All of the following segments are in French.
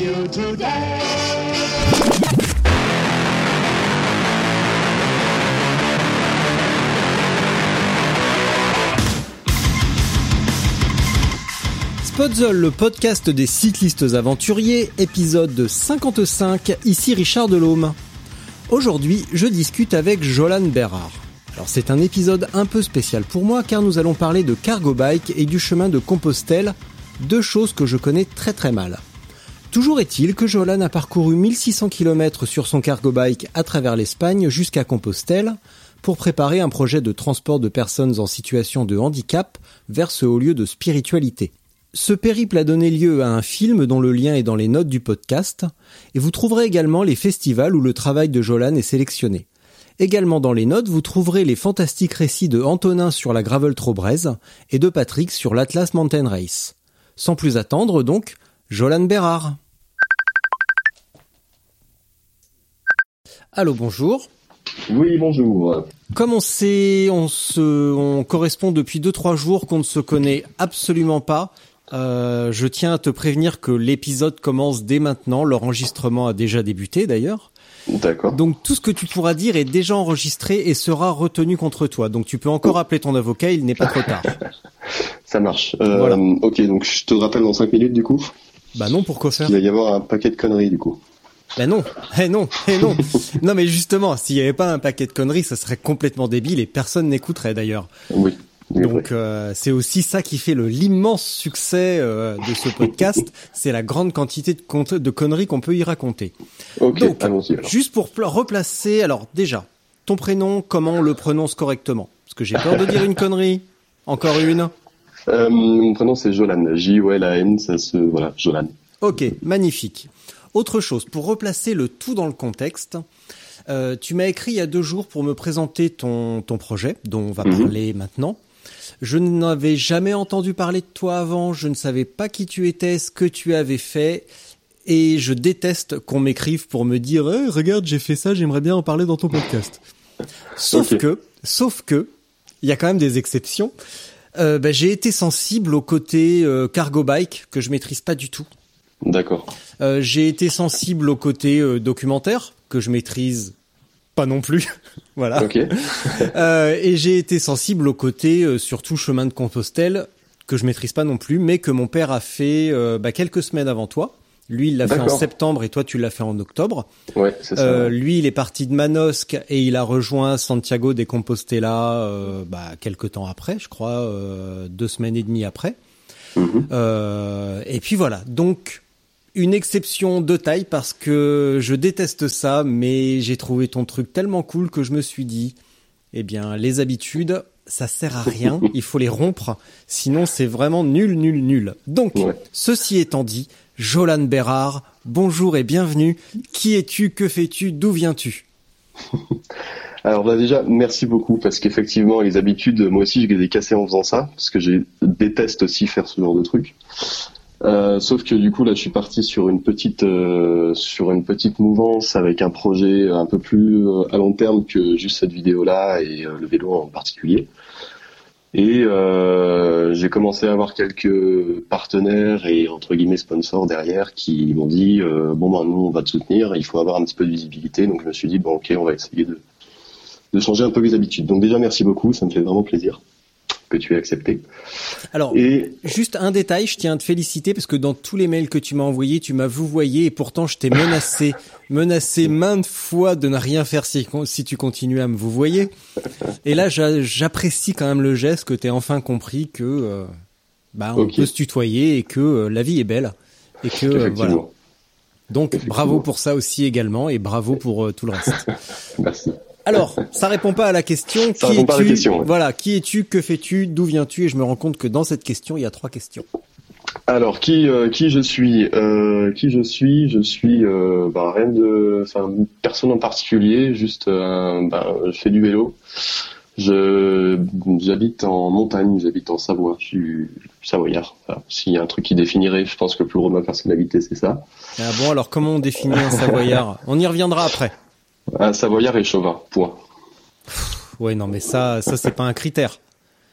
You le podcast des cyclistes aventuriers, épisode 55, ici Richard Delhomme. Aujourd'hui, je discute avec Jolan Bérard. Alors c'est un épisode un peu spécial pour moi car nous allons parler de cargo bike et du chemin de Compostelle, deux choses que je connais très très mal. Toujours est-il que Jolan a parcouru 1600 km sur son cargo bike à travers l'Espagne jusqu'à Compostelle pour préparer un projet de transport de personnes en situation de handicap vers ce haut lieu de spiritualité. Ce périple a donné lieu à un film dont le lien est dans les notes du podcast, et vous trouverez également les festivals où le travail de Jolan est sélectionné. Également dans les notes, vous trouverez les fantastiques récits de Antonin sur la Gravel Trobrez et de Patrick sur l'Atlas Mountain Race. Sans plus attendre donc, Jolan Bérard. Allô, bonjour. Oui, bonjour. Comme on sait, on se, on correspond depuis deux trois jours qu'on ne se connaît absolument pas. Euh, je tiens à te prévenir que l'épisode commence dès maintenant. L'enregistrement a déjà débuté d'ailleurs. D'accord. Donc tout ce que tu pourras dire est déjà enregistré et sera retenu contre toi. Donc tu peux encore appeler ton avocat, il n'est pas trop tard. Ça marche. Euh, Voilà. Ok, donc je te rappelle dans 5 minutes du coup. Bah non, pourquoi faire Il va y avoir un paquet de conneries du coup. Bah non, eh non, eh non. non mais justement, s'il n'y avait pas un paquet de conneries, ça serait complètement débile et personne n'écouterait d'ailleurs. Oui. Donc euh, c'est aussi ça qui fait le l'immense succès euh, de ce podcast, c'est la grande quantité de, cont- de conneries qu'on peut y raconter. Ok, Donc, allons-y alors. juste pour pla- replacer, alors déjà, ton prénom, comment on le prononce correctement? Parce que j'ai peur de dire une connerie. Encore une. Euh, mon prénom c'est Jolan. J-O-L-A-N, ça se... Voilà, Jolan. Ok, magnifique. Autre chose, pour replacer le tout dans le contexte, euh, tu m'as écrit il y a deux jours pour me présenter ton, ton projet, dont on va Mhm. parler maintenant. Je n'avais jamais entendu parler de toi avant, je ne savais pas qui tu étais, ce que tu avais fait, et je déteste qu'on m'écrive pour me dire Eh, regarde, j'ai fait ça, j'aimerais bien en parler dans ton podcast. Sauf que, sauf que, il y a quand même des exceptions. Euh, bah, j'ai été sensible au côté euh, cargo bike que je maîtrise pas du tout. D'accord. Euh, j'ai été sensible au côté documentaire que je maîtrise pas non plus. voilà. Ok. Et j'ai été sensible au côté surtout chemin de Compostelle que je maîtrise pas non plus, mais que mon père a fait bah, quelques semaines avant toi. Lui, il l'a fait en septembre et toi, tu l'as fait en octobre. Ouais, c'est ça. Euh, lui, il est parti de Manosque et il a rejoint Santiago de Compostela euh, bah, quelques temps après, je crois, euh, deux semaines et demie après. Mhm. Et puis voilà, donc une exception de taille parce que je déteste ça, mais j'ai trouvé ton truc tellement cool que je me suis dit, eh bien, les habitudes, ça sert à rien, il faut les rompre, sinon c'est vraiment nul, nul, nul. Donc, Ouais. ceci étant dit, Jolan Bérard, bonjour et bienvenue. Qui es-tu Que fais-tu D'où viens-tu? Alors bah, déjà, merci beaucoup parce qu'effectivement, les habitudes, moi aussi, je les ai cassées en faisant ça parce que je déteste aussi faire ce genre de truc. Euh, sauf que du coup là, je suis parti sur une petite euh, sur une petite mouvance avec un projet un peu plus euh, à long terme que juste cette vidéo-là et euh, le vélo en particulier. Et euh, j'ai commencé à avoir quelques partenaires et entre guillemets sponsors derrière qui m'ont dit euh, bon ben nous on va te soutenir, il faut avoir un petit peu de visibilité. Donc je me suis dit bon ok on va essayer de de changer un peu les habitudes. Donc déjà merci beaucoup, ça me fait vraiment plaisir que tu aies accepté. Alors, Et Juste un détail, je tiens à te féliciter parce que dans tous les mails que tu m'as envoyés, tu m'as vouvoyé et pourtant je t'ai menacé, menacé maintes fois de ne rien faire si, si tu continues à me vouvoyer. Et là, j'a- j'apprécie quand même le geste que tu enfin compris que euh, bah, on peut se tutoyer et que euh, la vie est belle et que euh, voilà. Donc bravo pour ça aussi également et bravo pour tout le reste. merci. Alors, ça répond pas à la question. Ça qui répond pas à la es-tu question, ouais. Voilà, qui es-tu Que fais-tu D'où viens-tu Et je me rends compte que dans cette question, il y a trois questions. Alors qui euh, qui je suis euh, Qui je suis? Je suis euh, bah, rien de, enfin personne en particulier. Juste, euh, bah, je fais du vélo. Je j'habite en montagne. J'habite en Savoie. Je suis savoyard. Voilà. S'il y a un truc qui définirait, je pense que plus gros ma personnalité, c'est ça. Ah bon, alors comment on définit un savoyard? On y reviendra après. Un savoyard et chauvin. Point. Ouais, non, mais ça, ça c'est pas un critère.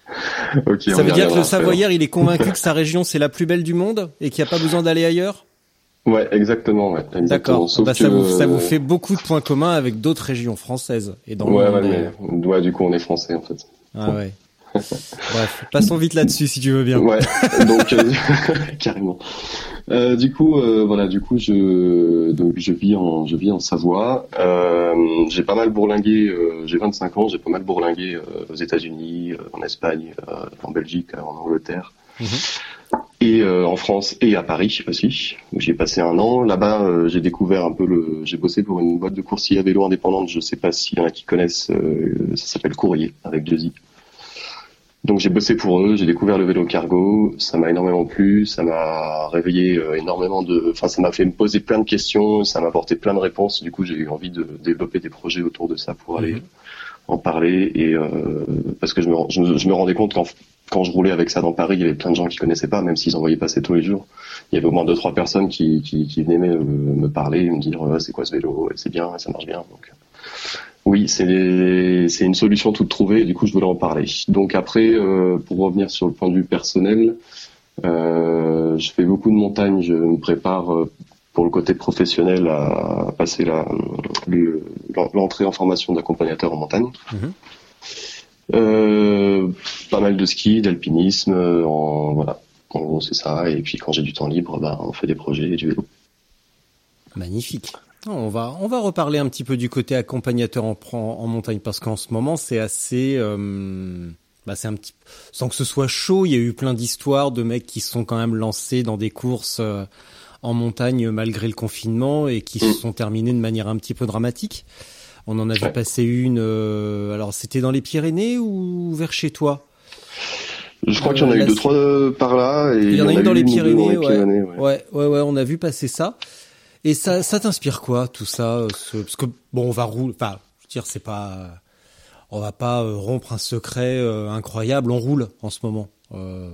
Ça veut dire que le après. savoyard, il est convaincu que sa région c'est la plus belle du monde et qu'il n'y a pas besoin d'aller ailleurs? Ouais, exactement. Ouais. D'accord. Bah, ça, vous, ça vous fait beaucoup de points communs avec d'autres régions françaises et dans le Ouais, monde. ouais, mais ouais, du coup, on est français en fait. Ah ouais. Bref, passons vite là-dessus si tu veux bien. Ouais, donc euh, carrément. Euh, du coup, euh, voilà, du coup, je donc je vis en je vis en Savoie. Euh, j'ai pas mal bourlingué. euh, j'ai 25 ans. J'ai pas mal bourlingué euh, aux États-Unis, euh, en Espagne, euh, en Belgique, euh, en Angleterre. Mhm. Et euh, en France et à Paris aussi, où j'ai passé un an. Là-bas, euh, j'ai découvert un peu le. J'ai bossé pour une boîte de coursier à vélo indépendante. Je sais pas s'il y en a qui connaissent. euh, ça s'appelle Courrier avec deux i. Donc j'ai bossé pour eux, j'ai découvert le vélo cargo, ça m'a énormément plu, ça m'a réveillé euh, énormément de, enfin ça m'a fait me poser plein de questions, ça m'a apporté plein de réponses. Du coup j'ai eu envie de développer des projets autour de ça pour aller Mhm. en parler et euh, parce que je me, je, je me rendais compte qu'en quand je roulais avec ça dans Paris, il y avait plein de gens qui connaissaient pas, même s'ils en voyaient passer tous les jours. Il y avait au moins deux trois personnes qui, qui, qui venaient me, me parler, me dire c'est quoi ce vélo, c'est bien, ça marche bien. Donc oui, c'est c'est une solution toute trouvée. Et du coup, je voulais en parler. Donc après, euh, pour revenir sur le point de vue personnel, euh, je fais beaucoup de montagnes. Je me prépare euh, pour le côté professionnel à passer la le- l'entrée en formation d'accompagnateur en montagne. Mhm. Euh, pas mal de ski, d'alpinisme, en voilà. En gros, c'est ça. Et puis quand j'ai du temps libre, bah, on fait des projets et du vélo. Magnifique. On va, on va reparler un petit peu du côté accompagnateur en, en, en montagne parce qu'en ce moment c'est assez, euh, bah c'est un petit, sans que ce soit chaud, il y a eu plein d'histoires de mecs qui se sont quand même lancés dans des courses euh, en montagne malgré le confinement et qui se sont terminées de manière un petit peu dramatique. On en a vu Ouais. passer une, euh, alors c'était dans les Pyrénées ou vers chez toi? Je crois Euh, qu'il y en a là, eu deux trois euh, par là et Il y en a une dans les une Pyrénées, dans les ouais. Pyrénées, ouais. Ouais, ouais, ouais, on a vu passer ça. Et ça, ça t'inspire quoi, tout ça euh, ce- Parce que bon, on va rouler. Enfin, je veux dire, c'est pas, on va pas euh, rompre un secret euh, incroyable. On roule en ce moment. Euh,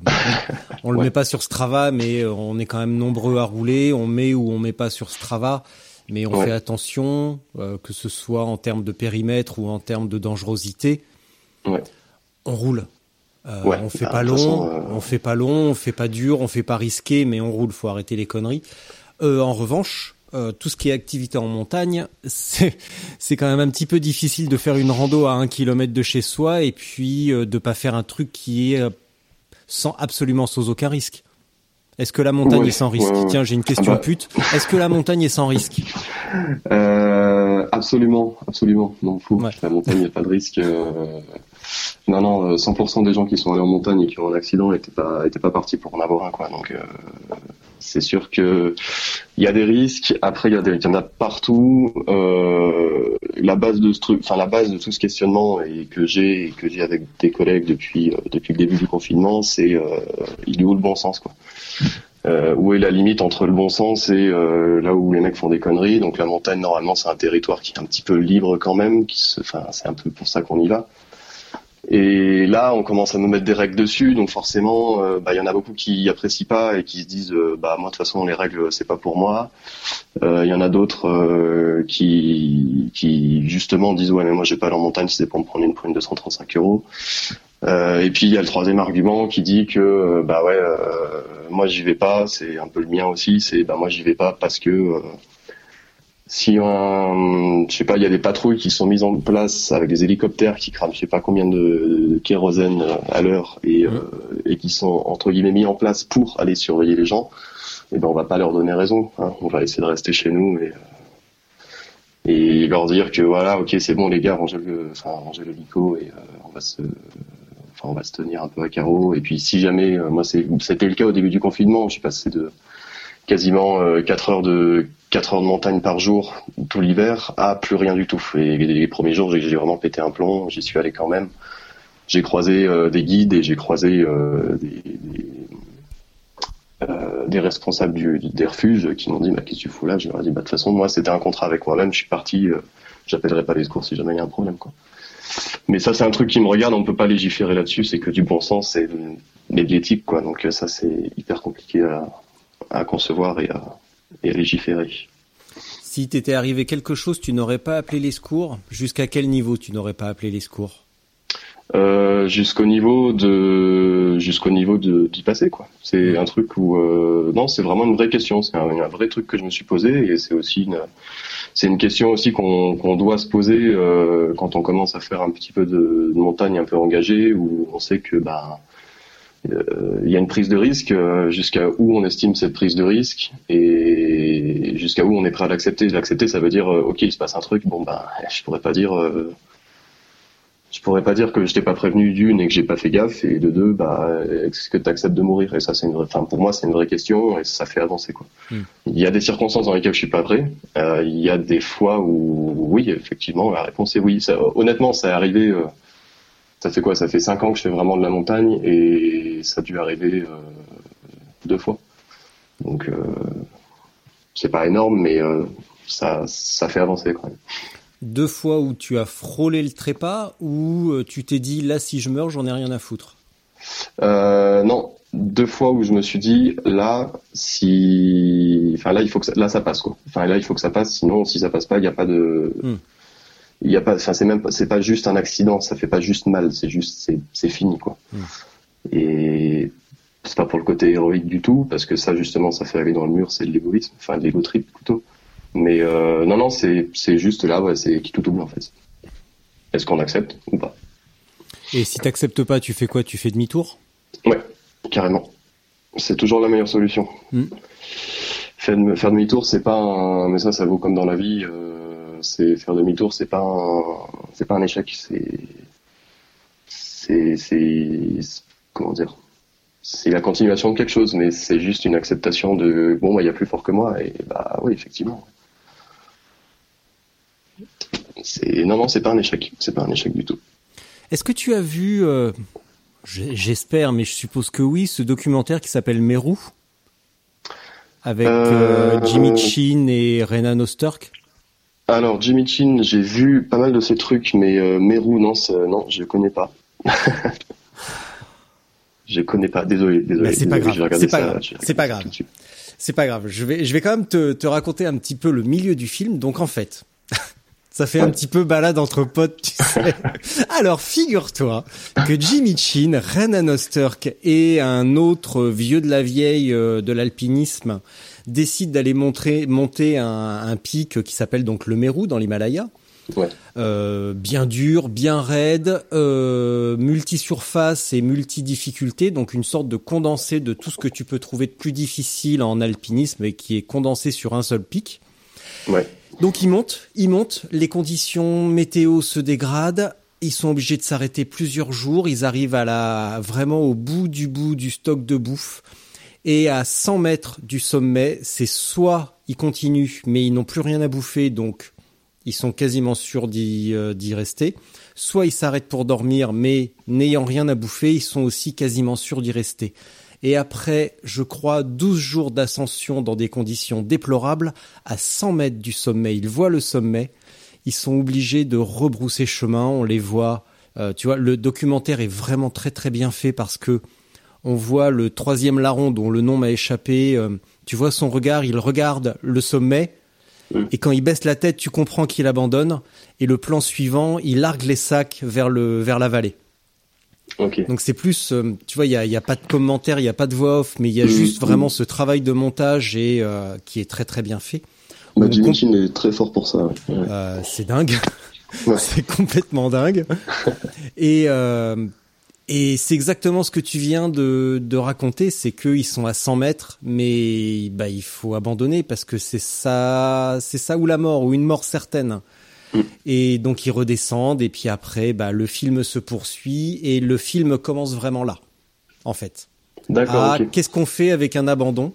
on, on le Ouais. met pas sur Strava, mais on est quand même nombreux à rouler. On met ou on met pas sur Strava, mais on Ouais. fait attention, euh, que ce soit en termes de périmètre ou en termes de dangerosité. Ouais. On roule. Euh, Ouais, on fait bah, pas long, façon, euh, on fait pas long, on fait pas dur, on fait pas risqué, mais on roule. Faut arrêter les conneries. Euh, en revanche, euh, tout ce qui est activité en montagne, c'est c'est quand même un petit peu difficile de faire une rando à un kilomètre de chez soi et puis euh, de pas faire un truc qui est euh, sans absolument sans aucun risque. Est-ce que la montagne Ouais, est sans risque ouais, ouais. Tiens, j'ai une question Ah bah. pute. Est-ce que la montagne est sans risque? Euh, absolument, absolument. Non, fou. La montagne, il n'y a pas de risque. euh, Non, non, euh, 100% des gens qui sont allés en montagne et qui ont un accident n'étaient pas, partis pour en avoir un, quoi. Donc, euh, c'est sûr que il y a des risques. Après, il y en a partout. Euh, la base de tout ce questionnement et que j'ai et que j'ai avec des collègues depuis euh, le début du confinement, c'est euh, il est où le bon sens, quoi? Euh, où est la limite entre le bon sens et euh, là où les mecs font des conneries? Donc la montagne, normalement, c'est un territoire qui est un petit peu libre quand même. C'est un peu pour ça qu'on y va. Et là, on commence à nous mettre des règles dessus, donc forcément, euh, bah, il y en a beaucoup qui apprécient pas et qui se disent, euh, bah moi de toute façon les règles c'est pas pour moi. Euh, Il y en a d'autres qui, qui justement disent ouais mais moi je vais pas en montagne c'est pour me prendre une prune de 135 euros. Et puis il y a le troisième argument qui dit que bah ouais moi j'y vais pas, c'est un peu le mien aussi, c'est bah moi j'y vais pas parce que si un, je sais pas, il y a des patrouilles qui sont mises en place avec des hélicoptères qui crament je sais pas combien de, de kérosène euh, à l'heure et, euh, et qui sont entre guillemets mis en place pour aller surveiller les gens, et ben on va pas leur donner raison. hein. On va essayer de rester chez nous et, euh, et leur dire que voilà, ok, c'est bon les gars, rangez le, enfin rangez le lico et euh, on va se, enfin on va se tenir un peu à carreau. Et puis si jamais, euh, moi c'est- c'était le cas au début du confinement, je suis passé de quasiment 4 heures de 4 heures de montagne par jour tout l'hiver à plus rien du tout. Et les premiers jours, j'ai vraiment pété un plomb. J'y suis allé quand même. J'ai croisé des guides et j'ai croisé des, euh, des responsables des refuges qui m'ont dit bah, qu'est-ce que tu fous là? Je leur ai dit bah de toute façon moi c'était un contrat avec moi-même, je suis parti, euh, j'appellerai pas les secours si jamais il y a un problème. Mais ça c'est un truc qui me regarde, on peut pas légiférer là-dessus, c'est que du bon sens de l'éthique quoi. Donc ça c'est hyper compliqué à, à, concevoir et à, et à légiférer. Si t'étais arrivé quelque chose, tu n'aurais pas appelé les secours? Jusqu'à quel niveau tu n'aurais pas appelé les secours? Euh, jusqu'au niveau de jusqu'au niveau de d'y passer quoi. C'est un truc où euh, non, c'est vraiment une vraie question. C'est un, un, vrai truc que je me suis posé et c'est aussi une c'est une question aussi qu'on qu'on doit se poser euh, quand on commence à faire un petit peu de, de montagne un peu engagée où on sait que bah il y a une prise de risque euh, jusqu'à où on estime cette prise de risque et jusqu'à où on est prêt à l'accepter. L'accepter, ça veut dire ok, il se passe un truc. Bon bah, je pourrais pas dire je pourrais pas dire que je t'ai pas prévenu d'une et que j'ai pas fait gaffe et de deux bah est-ce que tu acceptes de mourir? Et ça c'est une vraie enfin pour moi c'est une vraie question et ça fait avancer quoi. Hmm. Il y a des circonstances dans lesquelles je suis pas prêt, euh, il y a des fois où oui effectivement la réponse est oui. Ça, honnêtement ça est arrivé euh, ça fait quoi? Ça fait cinq ans que je fais vraiment de la montagne et ça a dû arriver euh, deux fois. Donc euh, c'est pas énorme mais euh, ça ça fait avancer quand même deux fois où tu as frôlé le trépas ou euh, tu t'es dit là si je meurs j'en ai rien à foutre? Non, deux fois où je me suis dit là si, enfin là il faut que ça... là ça passe quoi. Enfin là il faut que ça passe, sinon si ça passe pas il n'y a pas de, hmm. Il y a pas, enfin c'est même c'est pas juste un accident, ça fait pas juste mal, c'est juste c'est fini quoi. Hmm. Et c'est pas pour le côté héroïque du tout parce que ça justement ça fait aller dans le mur, c'est de l'égoïsme, enfin de l'égo trip plutôt. Mais euh, non, non, c'est juste là, ouais, c'est qui tout double en fait. Est-ce qu'on accepte ou pas? Et si t'acceptes pas, tu fais quoi? Tu fais demi-tour? Ouais, carrément. C'est toujours la meilleure solution. Hmm. Faire, demi-tour, c'est pas un... Mais ça, ça vaut comme dans la vie. Euh, c'est faire demi-tour, c'est pas un... c'est pas un échec. C'est c'est comment dire c'est la continuation de quelque chose, mais c'est juste une acceptation de bon, bah, il y a plus fort que moi, et bah oui, effectivement. C'est non non, c'est pas un échec, c'est pas un échec du tout. Est-ce que tu as vu, euh, j'espère, mais je suppose que oui, ce documentaire qui s'appelle Meru avec euh, euh, Jimmy Chin et Renan Osterk Alors Jimmy Chin, j'ai vu pas mal de ces trucs, mais Meru, non, non, je connais pas. je connais pas. Désolé, désolé. Bah, c'est pas grave. C'est pas, grave. C'est pas grave. C'est pas grave. Je vais, je vais quand même te, te raconter un petit peu le milieu du film. Donc en fait, ça fait un petit peu balade entre potes, tu sais. Alors, figure-toi que Jimmy Chin, Renan Osterk et un autre vieux de la vieille euh, de l'alpinisme décident d'aller monter un, un pic qui s'appelle donc le Meru dans l'Himalaya. Ouais. Euh, bien dur, bien raide, euh, multi-surface et multi-difficulté, donc une sorte de condensé de tout ce que tu peux trouver de plus difficile en alpinisme et qui est condensé sur un seul pic. Ouais. Donc ils montent, ils montent, les conditions météo se dégradent, ils sont obligés de s'arrêter plusieurs jours, ils arrivent à la vraiment au bout du bout du stock de bouffe. Et à 100 mètres du sommet, c'est soit ils continuent mais ils n'ont plus rien à bouffer donc ils sont quasiment sûrs d'y euh, rester, soit ils s'arrêtent pour dormir mais n'ayant rien à bouffer, ils sont aussi quasiment sûrs d'y rester et après, je crois, 12 jours d'ascension dans des conditions déplorables, à 100 mètres du sommet, ils voient le sommet, ils sont obligés de rebrousser chemin, on les voit, euh, tu vois, le documentaire est vraiment très très bien fait parce que on voit le troisième larron dont le nom m'a échappé, euh, tu vois son regard, il regarde le sommet, et quand il baisse la tête, tu comprends qu'il abandonne. Et le plan suivant, il largue les sacs vers le vers la vallée. Donc c'est plus, euh, tu vois, il y a, y a, pas de commentaire, il y a pas de voix off, mais il y a mm. juste vraiment ce travail de montage et euh, qui est très très bien fait. Bah, Jimmy Chin est très fort pour ça. Euh, c'est dingue, c'est complètement dingue. et et c'est exactement ce que tu viens de, de raconter, c'est qu'ils sont à 100 mètres, mais bah il faut abandonner parce que c'est ça, c'est ça ou la mort ou une mort certaine. Et donc ils redescendent et puis après, bah, le film se poursuit et le film commence vraiment là, en fait. D'accord. Ah, qu'est-ce qu'on fait avec un abandon?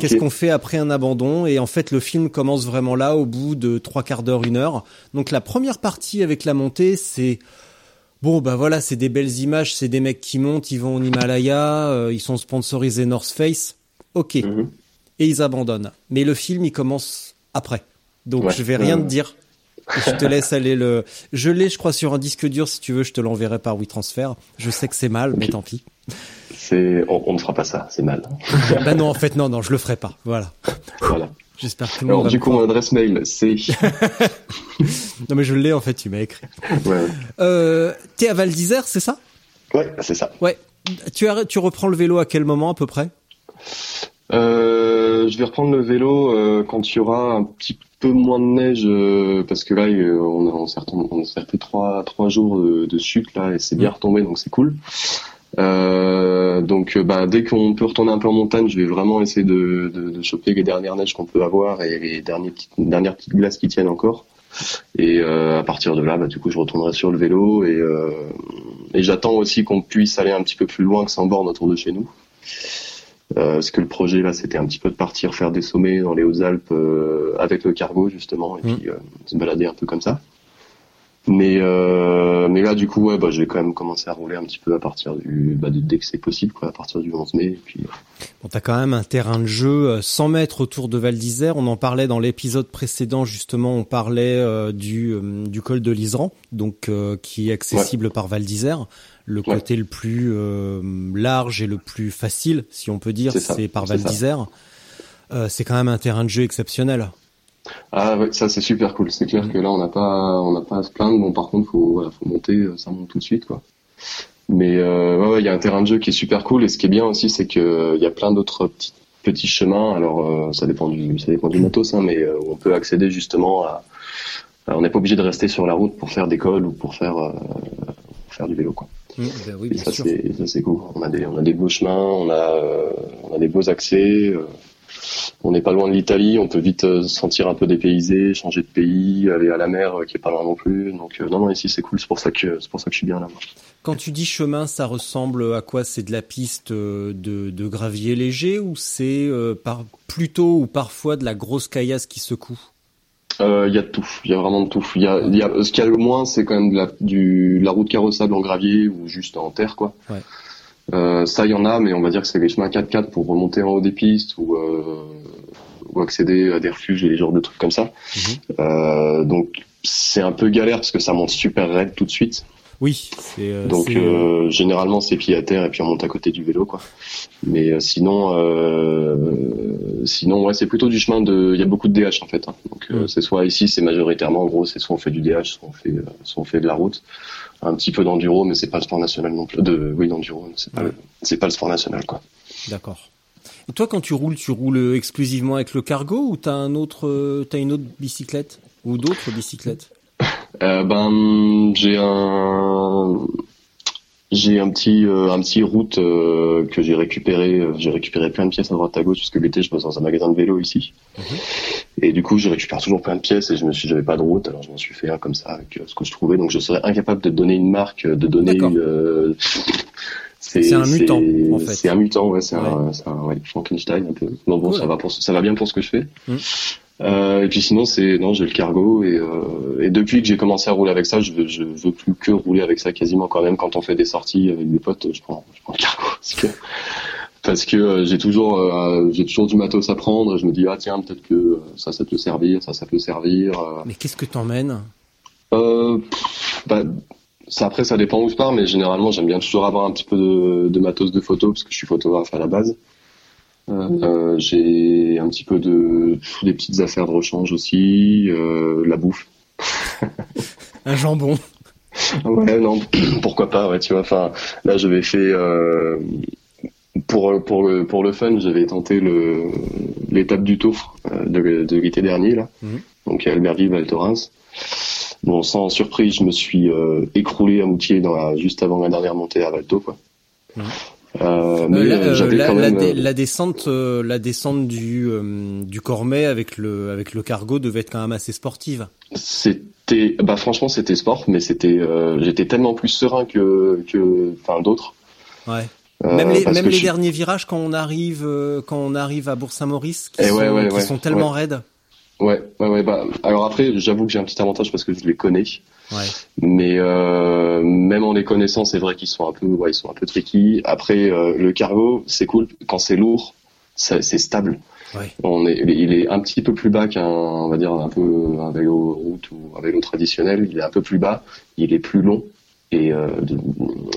Qu'est-ce qu'on fait après un abandon? Et en fait, le film commence vraiment là, au bout de trois quarts d'heure, une heure. Donc la première partie avec la montée, c'est bon, bah voilà, c'est des belles images, c'est des mecs qui montent, ils vont au Himalaya, euh, ils sont sponsorisés North Face. Ok. Mhm. Et ils abandonnent. Mais le film, il commence après. Donc Ouais. je vais rien Ouais. te dire. Je te laisse aller le. Je l'ai, je crois, sur un disque dur. Si tu veux, je te l'enverrai par WeTransfer. Je sais que c'est mal, mais tant pis. C'est, on, on ne fera pas ça, c'est mal. bah non, en fait, non, non, je le ferai pas. Voilà. Voilà. J'espère que tout le monde Alors du coup, mon adresse mail, c'est. Non mais je l'ai en fait, tu m'as écrit. ouais, Euh, T'es à Val d'Isère, c'est ça? Ouais, c'est ça. Ouais. Tu arrêtes, tu reprends le vélo à quel moment à peu près? Euh, je vais reprendre le vélo euh, quand il y aura un petit peu moins de neige, euh, parce que là, euh, on, a- on s'est retom- on s'est fait trois trois jours de, de chute là, et c'est bien Mm. retombé, donc c'est cool. Euh, donc, euh, bah, dès qu'on peut retourner un peu en montagne, je vais vraiment essayer de, de, de choper les dernières neiges qu'on peut avoir et les dernières petites, dernières petites glaces qui tiennent encore. Et euh, à partir de là, bah, du coup, je retournerai sur le vélo et, euh, et j'attends aussi qu'on puisse aller un petit peu plus loin que 100 bornes autour de chez nous. Euh, parce que le projet là, c'était un petit peu de partir faire des sommets dans les Hautes-Alpes euh, avec le cargo justement, et Mm. puis euh, se balader un peu comme ça. Mais euh, mais là, du coup, ouais, bah, je vais quand même commencer à rouler un petit peu à partir du, bah, dès que c'est possible, quoi, à partir du 11 mai. Et puis, euh, Bon, t'as quand même un terrain de jeu euh, 100 mètres autour de Val d'Isère. On en parlait dans l'épisode précédent, justement, on parlait euh, du, euh, du col de l'Iseran, donc euh, qui est accessible par Val d'Isère. Le Ouais. côté le plus euh, large et le plus facile, si on peut dire, C'est par Val d'Isère. Euh, c'est quand même un terrain de jeu exceptionnel. Ah ouais, ça c'est super cool. C'est clair que là on n'a pas on n'a pas à se plaindre. Bon par contre faut voilà, faut monter, euh, ça monte tout de suite quoi. Mais euh, ouais ouais, il y a un terrain de jeu qui est super cool et ce qui est bien aussi c'est que euh, il y a plein d'autres petits petits chemins. Alors euh, ça dépend du ça dépend du matos hein, mais euh, on peut accéder justement à à- on n'est pas obligé de rester sur la route pour faire des cols ou pour faire pour faire du vélo quoi. Mm, ben oui, bien ça c'est ça c'est cool. On a des on a des beaux chemins, on a on a des beaux accès. Euh, on n'est pas loin de l'Italie, on peut vite euh, se sentir un peu dépaysé, changer de pays, aller à la mer euh, qui est pas loin non plus. Donc euh, non non ici c'est cool, c'est pour ça que c'est pour ça que je suis bien là. Quand tu dis chemin, ça ressemble à quoi? C'est de la piste euh, de, de gravier léger ou c'est euh, par, plutôt ou parfois de la grosse caillasse qui secoue? Euh, Il y a de tout, il y a vraiment de tout. Y a, y a ce qu'il y a le moins c'est quand même de la du de la route carrossable en gravier ou juste en terre quoi. Ouais. Euh, ça il y en a, mais on va dire que c'est les chemins 4x4 pour remonter en haut des pistes ou euh, ou accéder à des refuges et des genres de trucs comme ça. Mhm. Euh, donc c'est un peu galère parce que ça monte super raide tout de suite. Oui, euh, Donc euh, généralement c'est pied à terre et puis on monte à côté du vélo quoi. Mais euh, sinon euh, sinon ouais c'est plutôt du chemin de il y a beaucoup de DH en fait. hein. Donc euh, Mm. c'est soit ici c'est majoritairement en gros c'est soit on fait du DH soit on fait soit on fait de la route. Un petit peu d'enduro mais c'est pas le sport national non plus. De oui d'enduro mais c'est pas Ouais. le- c'est pas le sport national quoi. D'accord. Et toi, quand tu roules, tu roules exclusivement avec le cargo ou t'as un autre, euh, t'as une autre bicyclette ou d'autres bicyclettes? Euh, ben j'ai un j'ai un petit euh, un petit route euh, que j'ai récupéré j'ai récupéré plein de pièces à droite à gauche parce que l'été je bosse dans un magasin de vélo ici et du coup je récupère toujours plein de pièces et je me suis j'avais pas de route alors je m'en suis fait un comme ça avec euh, ce que je trouvais. Donc je serais incapable de donner une marque euh, de donner une euh, C'est un mutant, en fait. c'est un mutant ouais c'est un c'est un ouais, Frankenstein un peu. Bon bon Cool. ça va pour ça va bien pour ce que je fais. Mm. euh, et puis sinon c'est non j'ai le cargo et, euh, et depuis que j'ai commencé à rouler avec ça je veux, je veux plus que rouler avec ça quasiment quand même. Quand on fait des sorties avec des potes je prends je prends le cargo. Parce que parce que euh, j'ai toujours euh, j'ai toujours du matos à prendre et je me dis ah tiens peut-être que euh, ça ça peut servir ça ça peut servir Mais qu'est-ce que t'emmènes? Euh, bah, ça, après, ça dépend où je pars, mais généralement, j'aime bien toujours avoir un petit peu de, de matos de photo, parce que je suis photographe à la base. J'ai un petit peu de des petites affaires de rechange aussi, la bouffe. Un jambon. Ouais, non, pourquoi pas, ouais, tu vois. Enfin, là, j'avais fait euh, pour pour le pour le fun, j'avais tenté le l'étape du Tour euh, de, de l'été dernier là, Mhm. donc à Albertville, Val Thorens. Bon, sans surprise, je me suis euh, écroulé à dans la, juste avant la dernière montée à Valto, quoi. Euh, mais Euh, la, euh, euh, quand la même. dé- euh, la descente, euh, la descente du euh, du Cormet avec le avec le cargo devait être quand même assez sportive. C'était, bah franchement, c'était sport, mais c'était, euh, j'étais tellement plus serein que que, enfin d'autres. Ouais. Euh, même les, parce même que les je- derniers virages quand on arrive euh, quand on arrive à Bourg-Saint-Maurice qui, Eh sont, ouais, ouais, qui ouais, sont tellement raides. Ouais, ouais, ouais. Bah, alors après, j'avoue que j'ai un petit avantage parce que je les connais. Ouais. Mais euh, même en les connaissant, c'est vrai qu'ils sont un peu, ouais, ils sont un peu tricky. Après, euh, le cargo, c'est cool quand c'est lourd, c'est stable. Ouais. On est, il est un petit peu plus bas qu'un, on va dire un peu un vélo route ou un vélo traditionnel. Il est un peu plus bas, il est plus long et euh, de-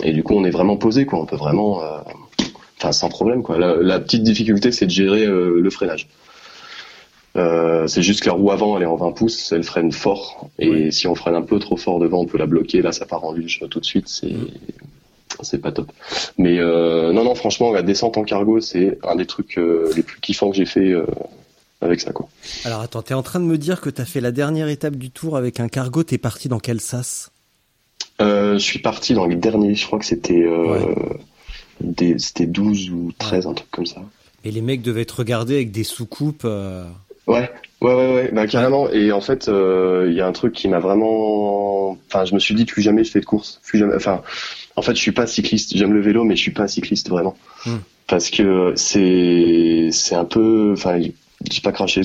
et du coup, on est vraiment posé, quoi. On peut vraiment, euh, enfin, sans problème, quoi. La, la petite difficulté, c'est de gérer euh, le freinage. Euh, c'est juste que la roue avant, elle est en 20 pouces, elle freine fort. Et si on freine un peu trop fort devant, on peut la bloquer. Là, ça part en luge tout de suite. C'est, c'est pas top. Mais euh, non, non, franchement, la descente en cargo, c'est un des trucs euh, les plus kiffants que j'ai fait avec ça, quoi. Alors attends, t'es en train de me dire que t'as fait la dernière étape du tour avec un cargo, t'es parti dans quel sas? Je suis parti dans les derniers. Je crois que c'était, euh, Ouais. des, c'était 12 ou 13, un truc comme ça. Et les mecs devaient te regarder avec des soucoupes. euh, Ouais, ouais, ouais, ouais, bah carrément. Et en fait, euh, il y a un truc qui m'a vraiment, enfin, je me suis dit plus jamais je fais de course, plus jamais. Enfin, en fait, je suis pas cycliste. J'aime le vélo, mais je suis pas cycliste vraiment, Hmm. parce que c'est, c'est un peu, enfin, j'ai pas craché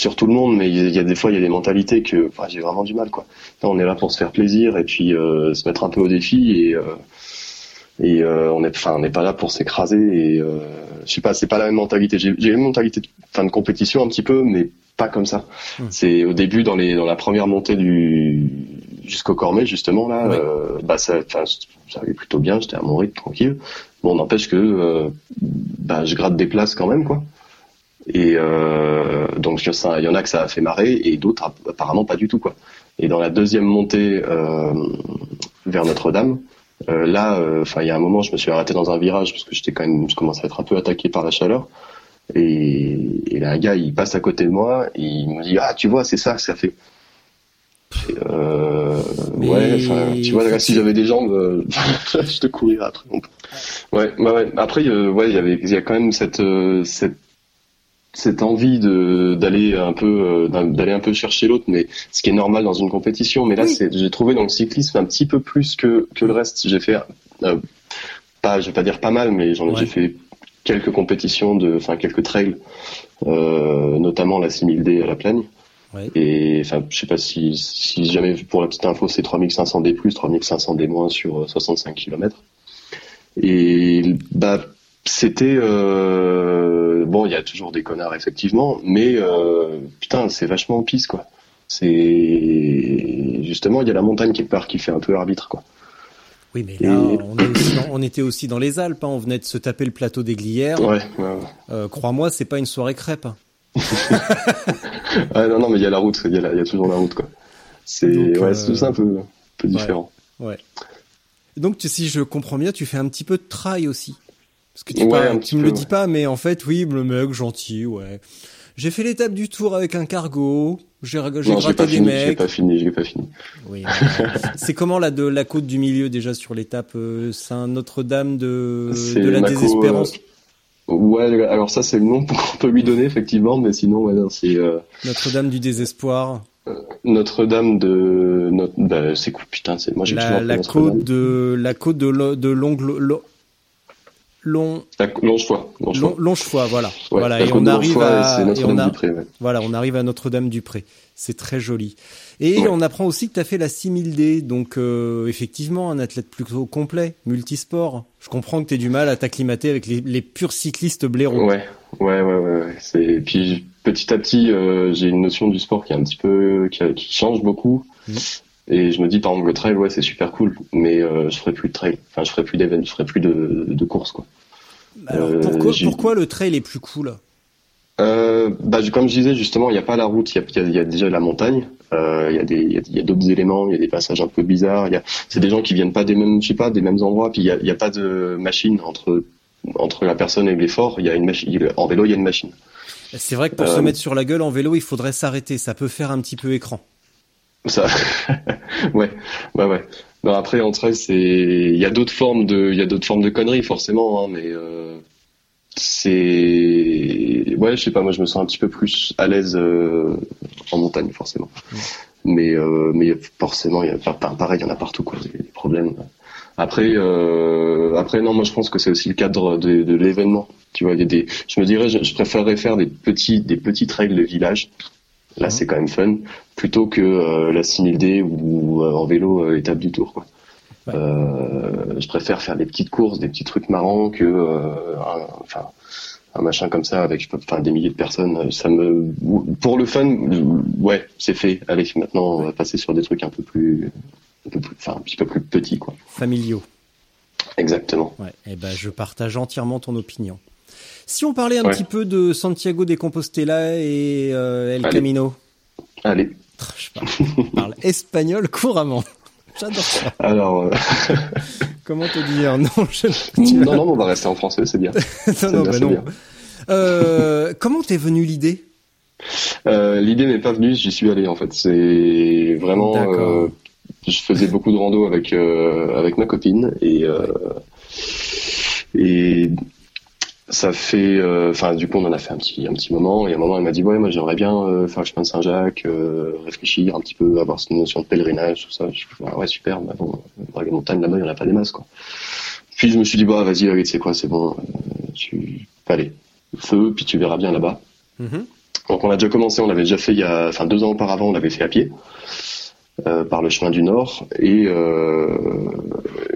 sur tout le monde, mais il y a- il y a des fois, il y a des mentalités que, enfin, j'ai vraiment du mal, quoi. On est là pour se faire plaisir et puis euh, se mettre un peu au défi et. Euh, et euh, on enfin, n'est pas là pour s'écraser et euh, je sais pas, c'est pas la même mentalité. J'ai une mentalité de fin de compétition un petit peu, mais pas comme ça. Hmm. C'est au début dans les dans la première montée du jusqu'au Cormet justement là, euh, bah ça, ça allait plutôt bien. J'étais à mon rythme tranquille. Bon, n'empêche que euh, bah je gratte des places quand même quoi. Et euh, donc il y en a que ça a fait marrer et d'autres app- apparemment pas du tout quoi. Et dans la deuxième montée euh, vers Notre-Dame, euh, là, euh, enfin, il y a un moment, je me suis arrêté dans un virage parce que j'étais quand même, je commençais à être un peu attaqué par la chaleur. Et, et là, un gars, il passe à côté de moi et il me dit, ah, tu vois, c'est ça que ça fait. Et, Euh, Mais- Ouais, enfin, tu vois, là, si j'avais des jambes, euh, je te courirais après. Ouais, ouais, ouais. Après, euh, ouais, il y avait, il y a quand même cette, euh, cette, cette envie de d'aller un peu, euh, d'aller un peu chercher l'autre, mais ce qui est normal dans une compétition. Mais là, Oui. c'est, j'ai trouvé dans le cyclisme un petit peu plus que que le reste. J'ai fait, euh, pas, je vais pas dire pas mal, mais j'en ai Ouais. j'ai fait quelques compétitions de, enfin quelques trails, euh, notamment la 6000D à la Plagne. Ouais. Et enfin, je sais pas si, si jamais pour la petite info, c'est 3500 D+, 3500 D- sur euh, 65 km. Et bah c'était euh, bon, il y a toujours des connards effectivement, mais euh, putain, c'est vachement pisse quoi. C'est justement il y a la montagne quelque part qui fait un peu arbitre quoi. Oui, mais là, Et- on, est aussi dans- on était aussi dans les Alpes. hein. On venait de se taper le plateau des Glières. Ouais, ouais, ouais. Euh, Crois-moi, c'est pas une soirée crêpe. hein. Ah, non, non, mais il y a la route, il y, a y toujours la route, quoi. C'est Donc, ouais, c'est tout un peu, un peu différent. Donc, tu- si je comprends bien, tu fais un petit peu de trail aussi. Parce que tu, Ouais, parles- un tu petit me peu, le dis ouais. pas, mais en fait, oui, le mec gentil, ouais. J'ai fait l'étape du tour avec un cargo. J'ai gratté des fini, j'ai mecs. pas fini, j'ai pas fini. Oui, c'est comment la de la côte du milieu déjà sur l'étape euh, Saint Notre-Dame de, de la désespérance? euh, Ouais, alors ça c'est le nom qu'on peut lui donner effectivement, mais sinon ouais, c'est euh, Notre-Dame du désespoir. Notre-Dame de notre, bah, c'est quoi putain, c'est moi j'ai La, la côte de la côte de de Longle- lo- Long, Longefoy, Longefoy. Long, Longefoy, voilà. Ouais, voilà, et on arrive à, et on a- ouais. voilà, on arrive à Notre-Dame-du-Pré. C'est très joli. Et Ouais. on apprend aussi que tu as fait la 6000D, donc euh, effectivement un athlète plutôt complet, multisport. Je comprends que tu du mal à t'acclimater avec les, les purs cyclistes blaireaux. Ouais, ouais, ouais, ouais. C'est et puis petit à petit, euh, j'ai une notion du sport qui est un petit peu qui, change beaucoup. Mhm. Et je me dis par exemple le trail, ouais, c'est super cool, mais euh, je ferai plus de trail. Enfin, je ferai plus d'événements, je ferai plus de, de courses quoi. Alors Euh, pourquoi, le trail est plus cool Euh, bah, comme je disais justement, il n'y a pas la route, il y a, y y déjà la montagne, euh, il y a des, y a, d'autres éléments, il y a des passages un peu bizarres. C'est des gens qui viennent pas des mêmes, je sais pas, des mêmes endroits. Puis il y a, pas de machine entre entre la personne et l'effort. Il y a une machine. En vélo, il y a une machine. C'est vrai que pour se Euh, mettre sur la gueule en vélo, il faudrait s'arrêter. Ça peut faire un petit peu écran. Ça, ouais, ouais, ouais. Non, après, en trail, c'est, il y a d'autres formes de, il y a d'autres formes de conneries, forcément, hein, mais euh, c'est, ouais, je sais pas, moi, je me sens un petit peu plus à l'aise euh, en montagne, forcément. Mais, euh, mais forcément, il y a, enfin, pareil, il y en a partout, quoi. Des problèmes. Après, euh, après non, moi je pense que c'est aussi le cadre de, de l'événement. Tu vois, il y a des, je me dirais, je, je préférerais faire des petits, des petites règles de village. Là, Mhm. c'est quand même fun, plutôt que euh, la 6000D ou euh, en vélo euh, étape du tour. Quoi. Ouais. Je préfère faire des petites courses, des petits trucs marrants que, un, enfin, un machin comme ça avec, enfin, des milliers de personnes. Ça me, pour le fun, ouais, c'est fait. Allez, maintenant, on va passer sur des trucs un peu plus, un peu plus, enfin, un petit peu plus petits, quoi. Familiaux. Exactement. Ouais. Eh ben, je partage entièrement ton opinion. Si on parlait un Ouais. petit peu de Santiago de Compostela et euh, El Allez. Camino. Allez. Je parle, je parle espagnol couramment. J'adore ça. Alors, euh, Comment te dire? Non, je... non, non, on va rester en français, c'est bien. non, non, bien, bah non. bien. Euh, comment t'es venue l'idée? Euh, L'idée m'est pas venue, j'y suis allé en fait. C'est vraiment, je faisais beaucoup de rando avec avec ma copine et et ça fait, euh, enfin du coup on en a fait un petit un petit moment et à un moment elle m'a dit ouais moi j'aimerais bien euh, faire le chemin de Saint-Jacques, euh, réfléchir un petit peu, avoir cette notion de pèlerinage tout ça. Je fais, ah ouais super, mais bon, dans les montagnes là-bas il y en a pas des masses quoi. Puis je me suis dit bah vas-y tu sais quoi c'est bon, tu allez feu puis tu verras bien là-bas. Mhm. Donc on a déjà commencé, on l'avait déjà fait il y a, enfin deux ans auparavant, on l'avait fait à pied euh, par le chemin du Nord et euh,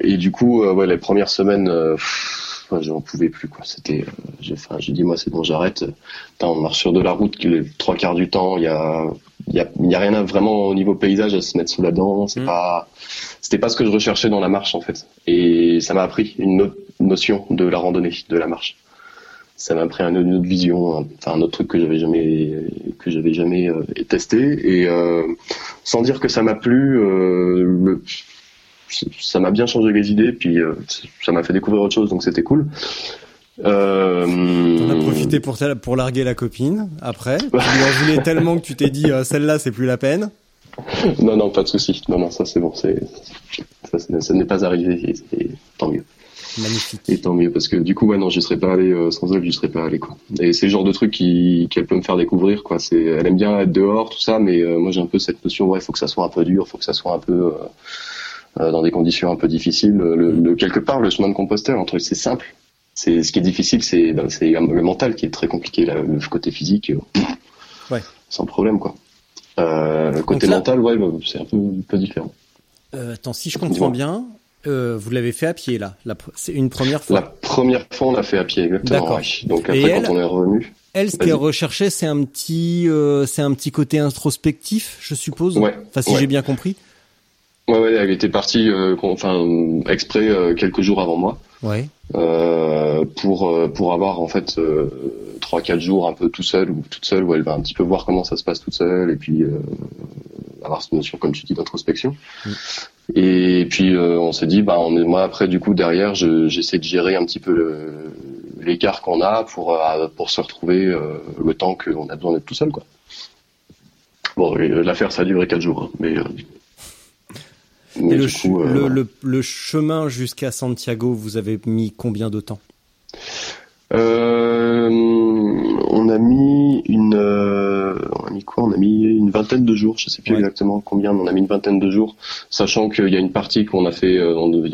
et du coup euh, ouais les premières semaines, euh, pff, ouais, j'en pouvais plus quoi. C'était, euh, j'ai, enfin j'ai dit moi c'est bon j'arrête. Putain, on marche sur de la route les trois quarts du temps, il y a il y a, y a rien à, vraiment au niveau paysage à se mettre sous la dent. C'est Mm. pas c'était pas ce que je recherchais dans la marche en fait. Et ça m'a appris une autre notion de la randonnée, de la marche ça m'a pris un- une autre vision, un- enfin un autre truc que j'avais jamais que j'avais jamais euh, testé et euh, sans dire que ça m'a plu, euh, le- ça m'a bien changé les idées puis euh, ça m'a fait découvrir autre chose donc c'était cool. Euh, T'en as profité pour, larguer la copine après. Tu lui en voulais tellement que tu t'es dit euh, celle-là c'est plus la peine. Non non pas de souci, non non ça c'est bon, c'est ça, n'est pas arrivé et, et tant mieux. Magnifique. Et tant mieux, parce que du coup, ouais, non, je serais pas allé, euh, sans elle, je serais pas allé, quoi. Et c'est le genre de truc qui, qu'elle peut me faire découvrir, quoi. C'est, elle aime bien être dehors, tout ça, mais euh, moi, j'ai un peu cette notion, ouais, faut que ça soit un peu dur, faut que ça soit un peu, euh, dans des conditions un peu difficiles. Le, le- quelque part, le chemin de Compostelle, entre c'est simple. C'est, ce qui est difficile, c'est, ben, le mental qui est très compliqué, là, le côté physique, euh, Ouais. sans problème, quoi. Euh, le côté là- mental, ouais, bah, c'est un peu, un peu différent. Euh, attends, si je comprends bien, euh, vous l'avez fait à pied là. C'est une première fois. La première fois, on l'a fait à pied, exactement. Ouais. Donc après, elle quand on est revenu, Elle, ce qu'elle recherchait, c'est un petit, euh, c'est un petit côté introspectif, je suppose. Ouais, Enfin, si ouais. j'ai bien compris. Ouais, ouais, elle était partie, euh, enfin, exprès euh, quelques jours avant moi, Ouais. euh, pour euh, pour avoir en fait euh, trois quatre jours un peu tout seul ou toute seule où elle va un petit peu voir comment ça se passe toute seule et puis euh, avoir cette notion comme tu dis d'introspection. Mm. Et puis euh, on s'est dit, bah, on est, moi après du coup derrière, je- j'essaie de gérer un petit peu l'écart qu'on a pour pour se retrouver euh, le temps qu'on a besoin d'être tout seul, quoi. Bon, l'affaire ça a duré quatre jours, hein, mais. Euh, mais le, du ch- coup, euh, le, voilà. le, le chemin jusqu'à Santiago, vous avez mis combien de temps? Euh, on a mis une, euh, on a mis quoi? On a mis une vingtaine de jours. Je sais plus Ouais. exactement combien, mais on a mis une vingtaine de jours, sachant qu'il y a une partie qu'on a fait.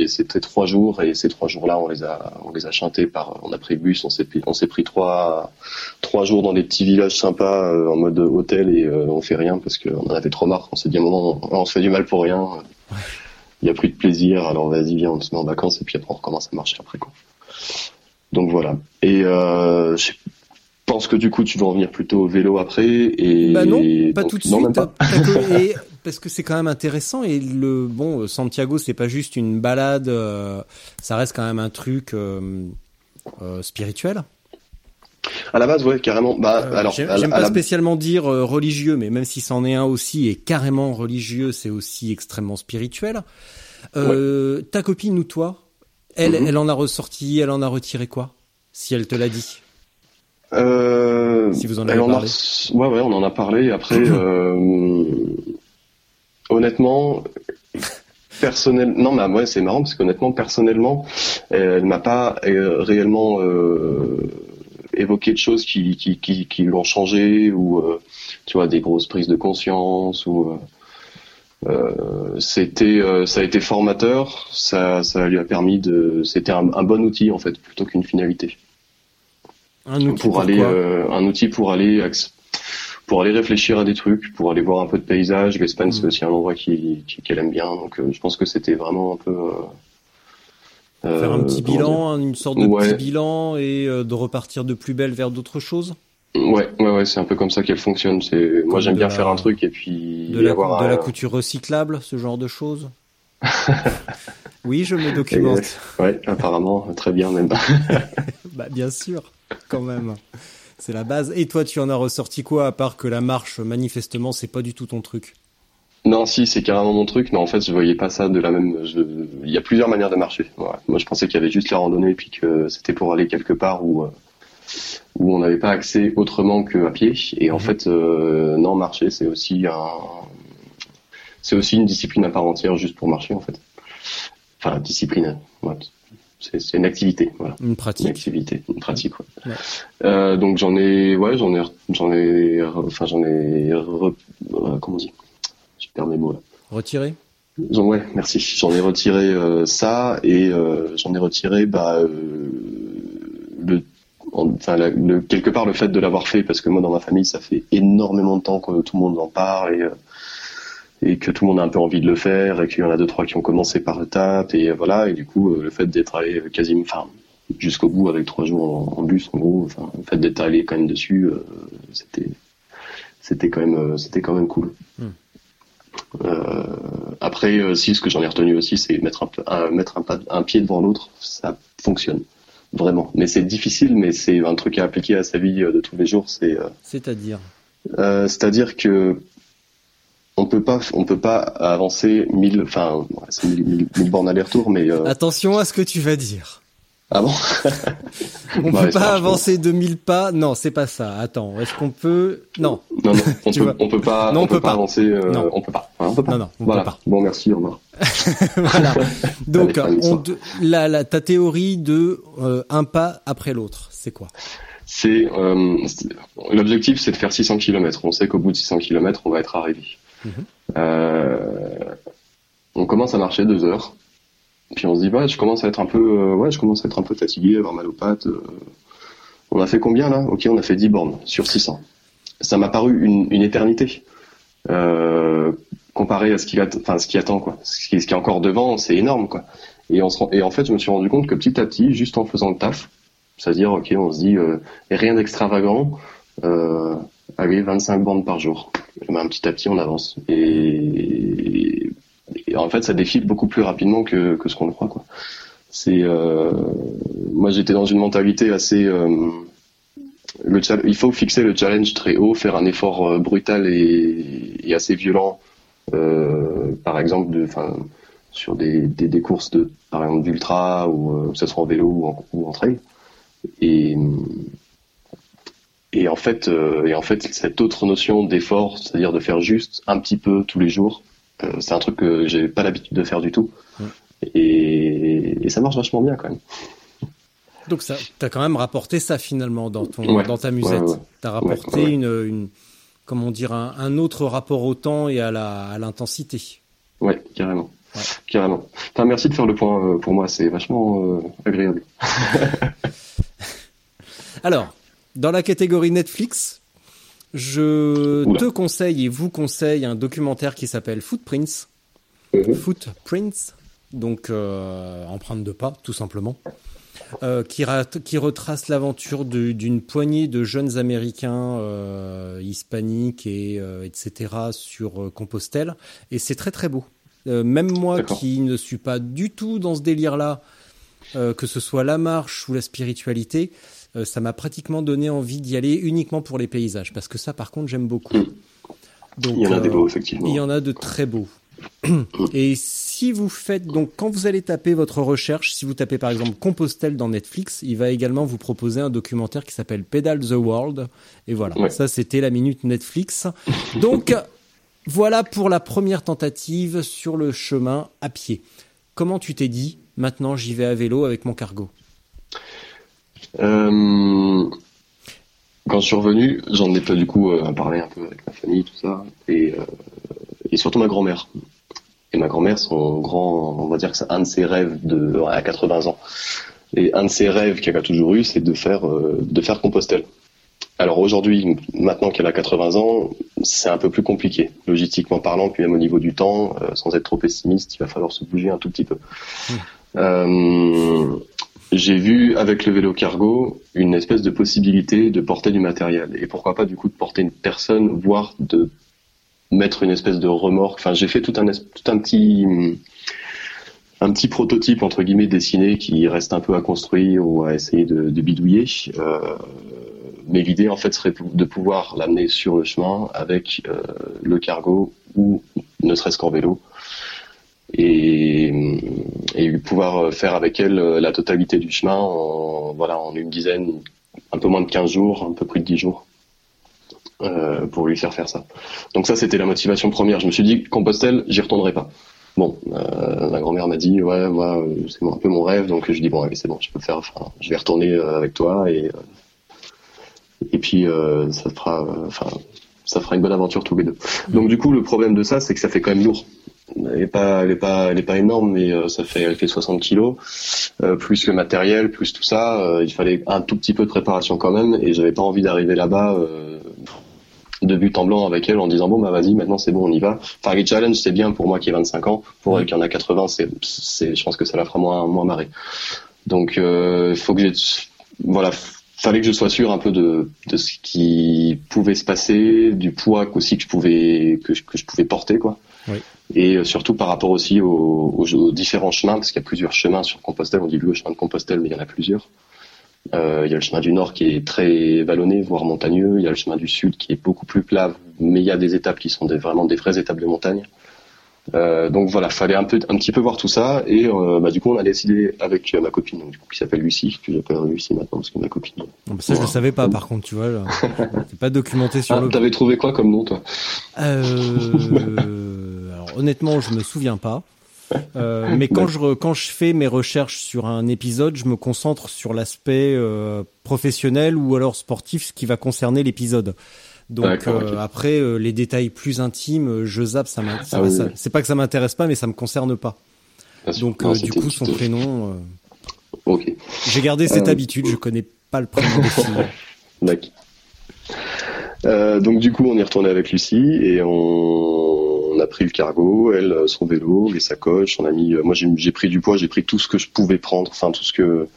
C'était trois jours et ces trois jours-là, on les a, on les a chantés par. On a pris le bus, on s'est pris, on s'est pris trois, trois jours dans des petits villages sympas en mode hôtel et euh, on fait rien parce qu'on en avait trop marre. On s'est dit à un moment, on, on se fait du mal pour rien. Il y a plus de plaisir, alors vas-y viens, on se met en vacances et puis après on recommence à marcher après quoi. Donc voilà. Et euh, je pense que du coup tu vas en venir plutôt au vélo après et Bah non, pas donc- tout de non, suite. même pas. Parce que- et- parce que c'est quand même intéressant et le bon Santiago, c'est pas juste une balade, euh, ça reste quand même un truc euh, spirituel. À la base, ouais, carrément. Bah Euh, alors, j'aime pas la- spécialement dire euh, religieux, mais même si c'en est un aussi et carrément religieux, c'est aussi extrêmement spirituel. Euh, Ta copine ou toi, elle, Mhm. elle en a ressorti, elle en a retiré quoi Si elle te l'a dit? Euh, Si vous en elle avez a parlé. reçu- ouais, ouais, on en a parlé. Après, honnêtement, personnel, non, mais ouais, c'est marrant parce qu'honnêtement, personnellement, elle m'a pas réellement euh, évoqué de choses qui qui qui, qui l'ont changé ou euh, tu vois des grosses prises de conscience ou Euh, c'était, euh, ça a été formateur. Ça, ça lui a permis de. C'était un, un bon outil en fait, plutôt qu'une finalité. Un outil pour pour aller, euh, un outil pour aller, pour aller réfléchir à des trucs, pour aller voir un peu de paysage. L'Espagne, c'est aussi un endroit qui, qui- qu'elle aime bien. Donc, euh, je pense que c'était vraiment un peu. Euh, Faire un euh, petit comment bilan, une sorte de Ouais. petit bilan et euh, de repartir de plus belle vers d'autres choses? Ouais, ouais, ouais, c'est un peu comme ça qu'elle fonctionne. C'est, moi, j'aime bien la- faire un truc et puis De la, avoir de la couture recyclable, ce genre de choses? Oui, je me documente. Ouais, apparemment, très bien même. Bah, bien sûr, quand même. C'est la base. Et toi, tu en as ressorti quoi, à part que la marche, manifestement, c'est pas du tout ton truc? Non, si, c'est carrément mon truc, mais en fait, je voyais pas ça de la même. je- Il y a plusieurs manières de marcher. Voilà. Moi, je pensais qu'il y avait juste la randonnée, puis que c'était pour aller quelque part où euh, où on n'avait pas accès autrement qu'à pied. Et en Mhm. fait, euh, non, marcher, c'est aussi un, c'est aussi une discipline à part entière, juste pour marcher, en fait. Enfin, discipline. ouais. C'est une activité, voilà. Une Une pratique activité, une pratique. Ouais. Ouais. Euh, donc j'en ai, ouais, j'en ai, j'en ai, enfin j'en ai, re- euh, comment on dit? Je perds mes mots là. Retirée J'en- ouais, merci. J'en ai retiré euh, ça et euh, j'en ai retiré bah euh, le, en- enfin la- le- quelque part le fait de l'avoir fait parce que moi dans ma famille ça fait énormément de temps que tout le monde en parle et et que tout le monde a un peu envie de le faire et qu'il y en a deux trois qui ont commencé par étapes et voilà et du coup le fait d'être allé quasiment enfin jusqu'au bout avec trois jours en, en bus en gros enfin le fait d'être allé quand même dessus c'était c'était quand même c'était quand même cool euh, après, euh, si ce que j'en ai retenu aussi, c'est mettre un, peu- un- mettre un, pas- un pied devant l'autre, ça fonctionne vraiment. Mais c'est difficile, mais c'est un truc à appliquer à sa vie euh, de tous les jours. C'est, euh, C'est-à-dire? euh, c'est-à-dire que on peut pas, on peut pas avancer mille, enfin, ouais, c'est mille, mille- mille bornes aller-retour, mais euh, Attention à ce que tu vas dire. Ah bon On Ouais, peut pas avancer 2000 pas. Non, c'est pas ça. Attends, est-ce qu'on peut Non, Non, non, on peut, on peut pas, Non, on peut pas avancer. euh, Non. on peut pas. Hein, on peut pas. Non, non, on voilà. peut pas. Bon, merci, revoir. voilà. Donc, Allez, on de- la, la, ta théorie de euh, un pas après l'autre, c'est quoi? C'est euh, l'objectif, c'est de faire 600 km. On sait qu'au bout de 600 km, on va être arrivé. Mhm. On commence à marcher deux heures, puis on se dit bah, je commence à être un peu, euh, ouais, je commence à être un peu fatigué, avoir mal aux pattes. euh. on a fait combien là? Ok, on a fait 10 bornes sur 600. Ça m'a paru une, une éternité. Euh, comparé à ce qui, enfin, ce qui attend quoi, ce qui, est encore devant, c'est énorme quoi. Et, on se rend- et en fait, je me suis rendu compte que petit à petit, juste en faisant le taf, c'est-à-dire, ok, on se dit euh, rien d'extravagant, euh, allez, 25 bandes par jour. Ben, petit à petit, on avance. Et, en fait, ça défile beaucoup plus rapidement que, ce qu'on le croit. Euh, moi, j'étais dans une mentalité assez. euh, il faut fixer le challenge très haut, faire un effort euh, brutal et, assez violent. par exemple, sur des, courses de, par exemple, d'ultra ou que ce soit en vélo ou en, trail. Et, en fait, cette autre notion d'effort, c'est-à-dire de faire juste un petit peu tous les jours, c'est un truc que j'ai pas l'habitude de faire du tout. Ouais. Et, et ça marche vachement bien quand même. Donc ça, t'as quand même rapporté ça finalement dans ton, Ouais. dans ta musette. Ouais, ouais. T'as rapporté Ouais, ouais. une, une, comment dire, un, un autre rapport au temps et à la, à l'intensité. Ouais, carrément. Ouais. Carrément. Enfin, merci de faire le point euh, pour moi, c'est vachement euh, agréable. Alors, dans la catégorie Netflix, je Oula. te conseille et vous conseille un documentaire qui s'appelle Footprints. Mhm. Footprints, donc euh, empreinte de pas, tout simplement, euh, qui, qui retrace l'aventure d'une poignée de jeunes Américains euh, hispaniques et euh, etc. sur Compostelle, et c'est très très beau. Euh, même moi qui ne suis pas du tout dans ce délire-là, euh, que ce soit la marche ou la spiritualité, ça m'a pratiquement donné envie d'y aller uniquement pour les paysages, parce que ça, par contre, j'aime beaucoup. Mm. Donc, Il y en a des euh, beaux, effectivement. il y en a de très beaux. Et si vous faites, donc quand vous allez taper votre recherche, si vous tapez par exemple Compostelle dans Netflix, il va également vous proposer un documentaire qui s'appelle Pedal the World. Et voilà, Ouais. ça c'était la minute Netflix. Donc voilà pour la première tentative sur le chemin à pied. Comment tu t'es dit, maintenant j'y vais à vélo avec mon cargo? Euh, quand je suis revenu, j'en ai pas du coup euh, parlé un peu avec ma famille, tout ça, et, euh, et surtout ma grand-mère. Et ma grand-mère, son grand, on va dire que c'est un de ses rêves de, à 80 ans. Et un de ses rêves qu'elle a toujours eu, c'est de faire, de faire Compostelle. Alors aujourd'hui, maintenant qu'elle a 80 ans, c'est un peu plus compliqué, logistiquement parlant, puis même au niveau du temps, sans être trop pessimiste, il va falloir se bouger un tout petit peu. Euh, j'ai vu avec le vélo cargo une espèce de possibilité de porter du matériel et pourquoi pas du coup de porter une personne, voire de mettre une espèce de remorque. Enfin, j'ai fait tout un tout un petit un petit prototype entre guillemets dessiné qui reste un peu à construire ou à essayer de, bidouiller. Euh, mais l'idée en fait serait de pouvoir l'amener sur le chemin avec euh, le cargo ou ne serait-ce qu'en vélo et, et, pouvoir faire avec elle la totalité du chemin en voilà en une dizaine un peu moins de 15 jours un peu plus de 10 jours euh, pour lui faire faire ça. Donc ça c'était la motivation première. Je me suis dit Compostelle j'y retournerai pas. Bon euh, ma grand-mère m'a dit ouais moi c'est un peu mon rêve. Donc je dis bon allez c'est bon je peux faire enfin je vais retourner avec toi et et puis euh, ça fera, enfin, ça fera une bonne aventure tous les deux. Donc du coup, le problème de ça, c'est que ça fait quand même lourd. Elle est pas, elle est pas, elle est pas énorme, mais euh, ça fait, elle fait 60 kilos, euh, plus le matériel, plus tout ça. Euh, il fallait un tout petit peu de préparation quand même, et j'avais pas envie d'arriver là-bas de but en blanc avec elle en disant bon bah vas-y maintenant c'est bon on y va. Enfin les challenges c'est bien pour moi qui ai 25 ans, pour elle qui en a 80 c'est, c'est, je pense que ça la fera moins moins marrer. Donc il faut que j'ai, voilà fallait que je sois sûr un peu de, de ce qui pouvait se passer, du poids aussi que je pouvais que je, que je pouvais porter quoi. Oui. Et euh, surtout par rapport aussi aux, aux, différents chemins, parce qu'il y a plusieurs chemins sur Compostelle. On dit le chemin de Compostelle, mais il y en a plusieurs. Euh, il y a le chemin du nord qui est très vallonné, voire montagneux. Il y a le chemin du sud qui est beaucoup plus plat, mais il y a des étapes qui sont des, vraiment des vraies étapes de montagne. Euh, donc voilà, fallait un peu, un petit peu voir tout ça, et euh, bah, du coup on a décidé avec euh, ma copine, donc, du coup, qui s'appelle Lucie, que j'appelle Lucie maintenant parce que ma copine. Non, bah, ça je le savais pas, par contre, tu vois, c'est pas documenté sur ah, le. T'avais trouvé quoi comme nom, toi? Alors honnêtement, je me souviens pas. Mais quand je quand je fais mes recherches sur un épisode, je me concentre sur l'aspect professionnel ou alors sportif, ce qui va concerner l'épisode. Donc euh, après euh, les détails plus intimes, euh, je zappe, ça, ah, oui, c'est pas que ça m'intéresse pas, mais ça me concerne pas. Donc non, du coup son prénom. ok. J'ai gardé cette habitude, je connais pas le prénom des filles. D'accord. donc du coup on est retourné avec Lucie et on, on, a pris le cargo, elle son vélo, les sacoches, on a mis. Moi j'ai pris du poids, j'ai pris tout ce que je pouvais prendre, enfin tout ce que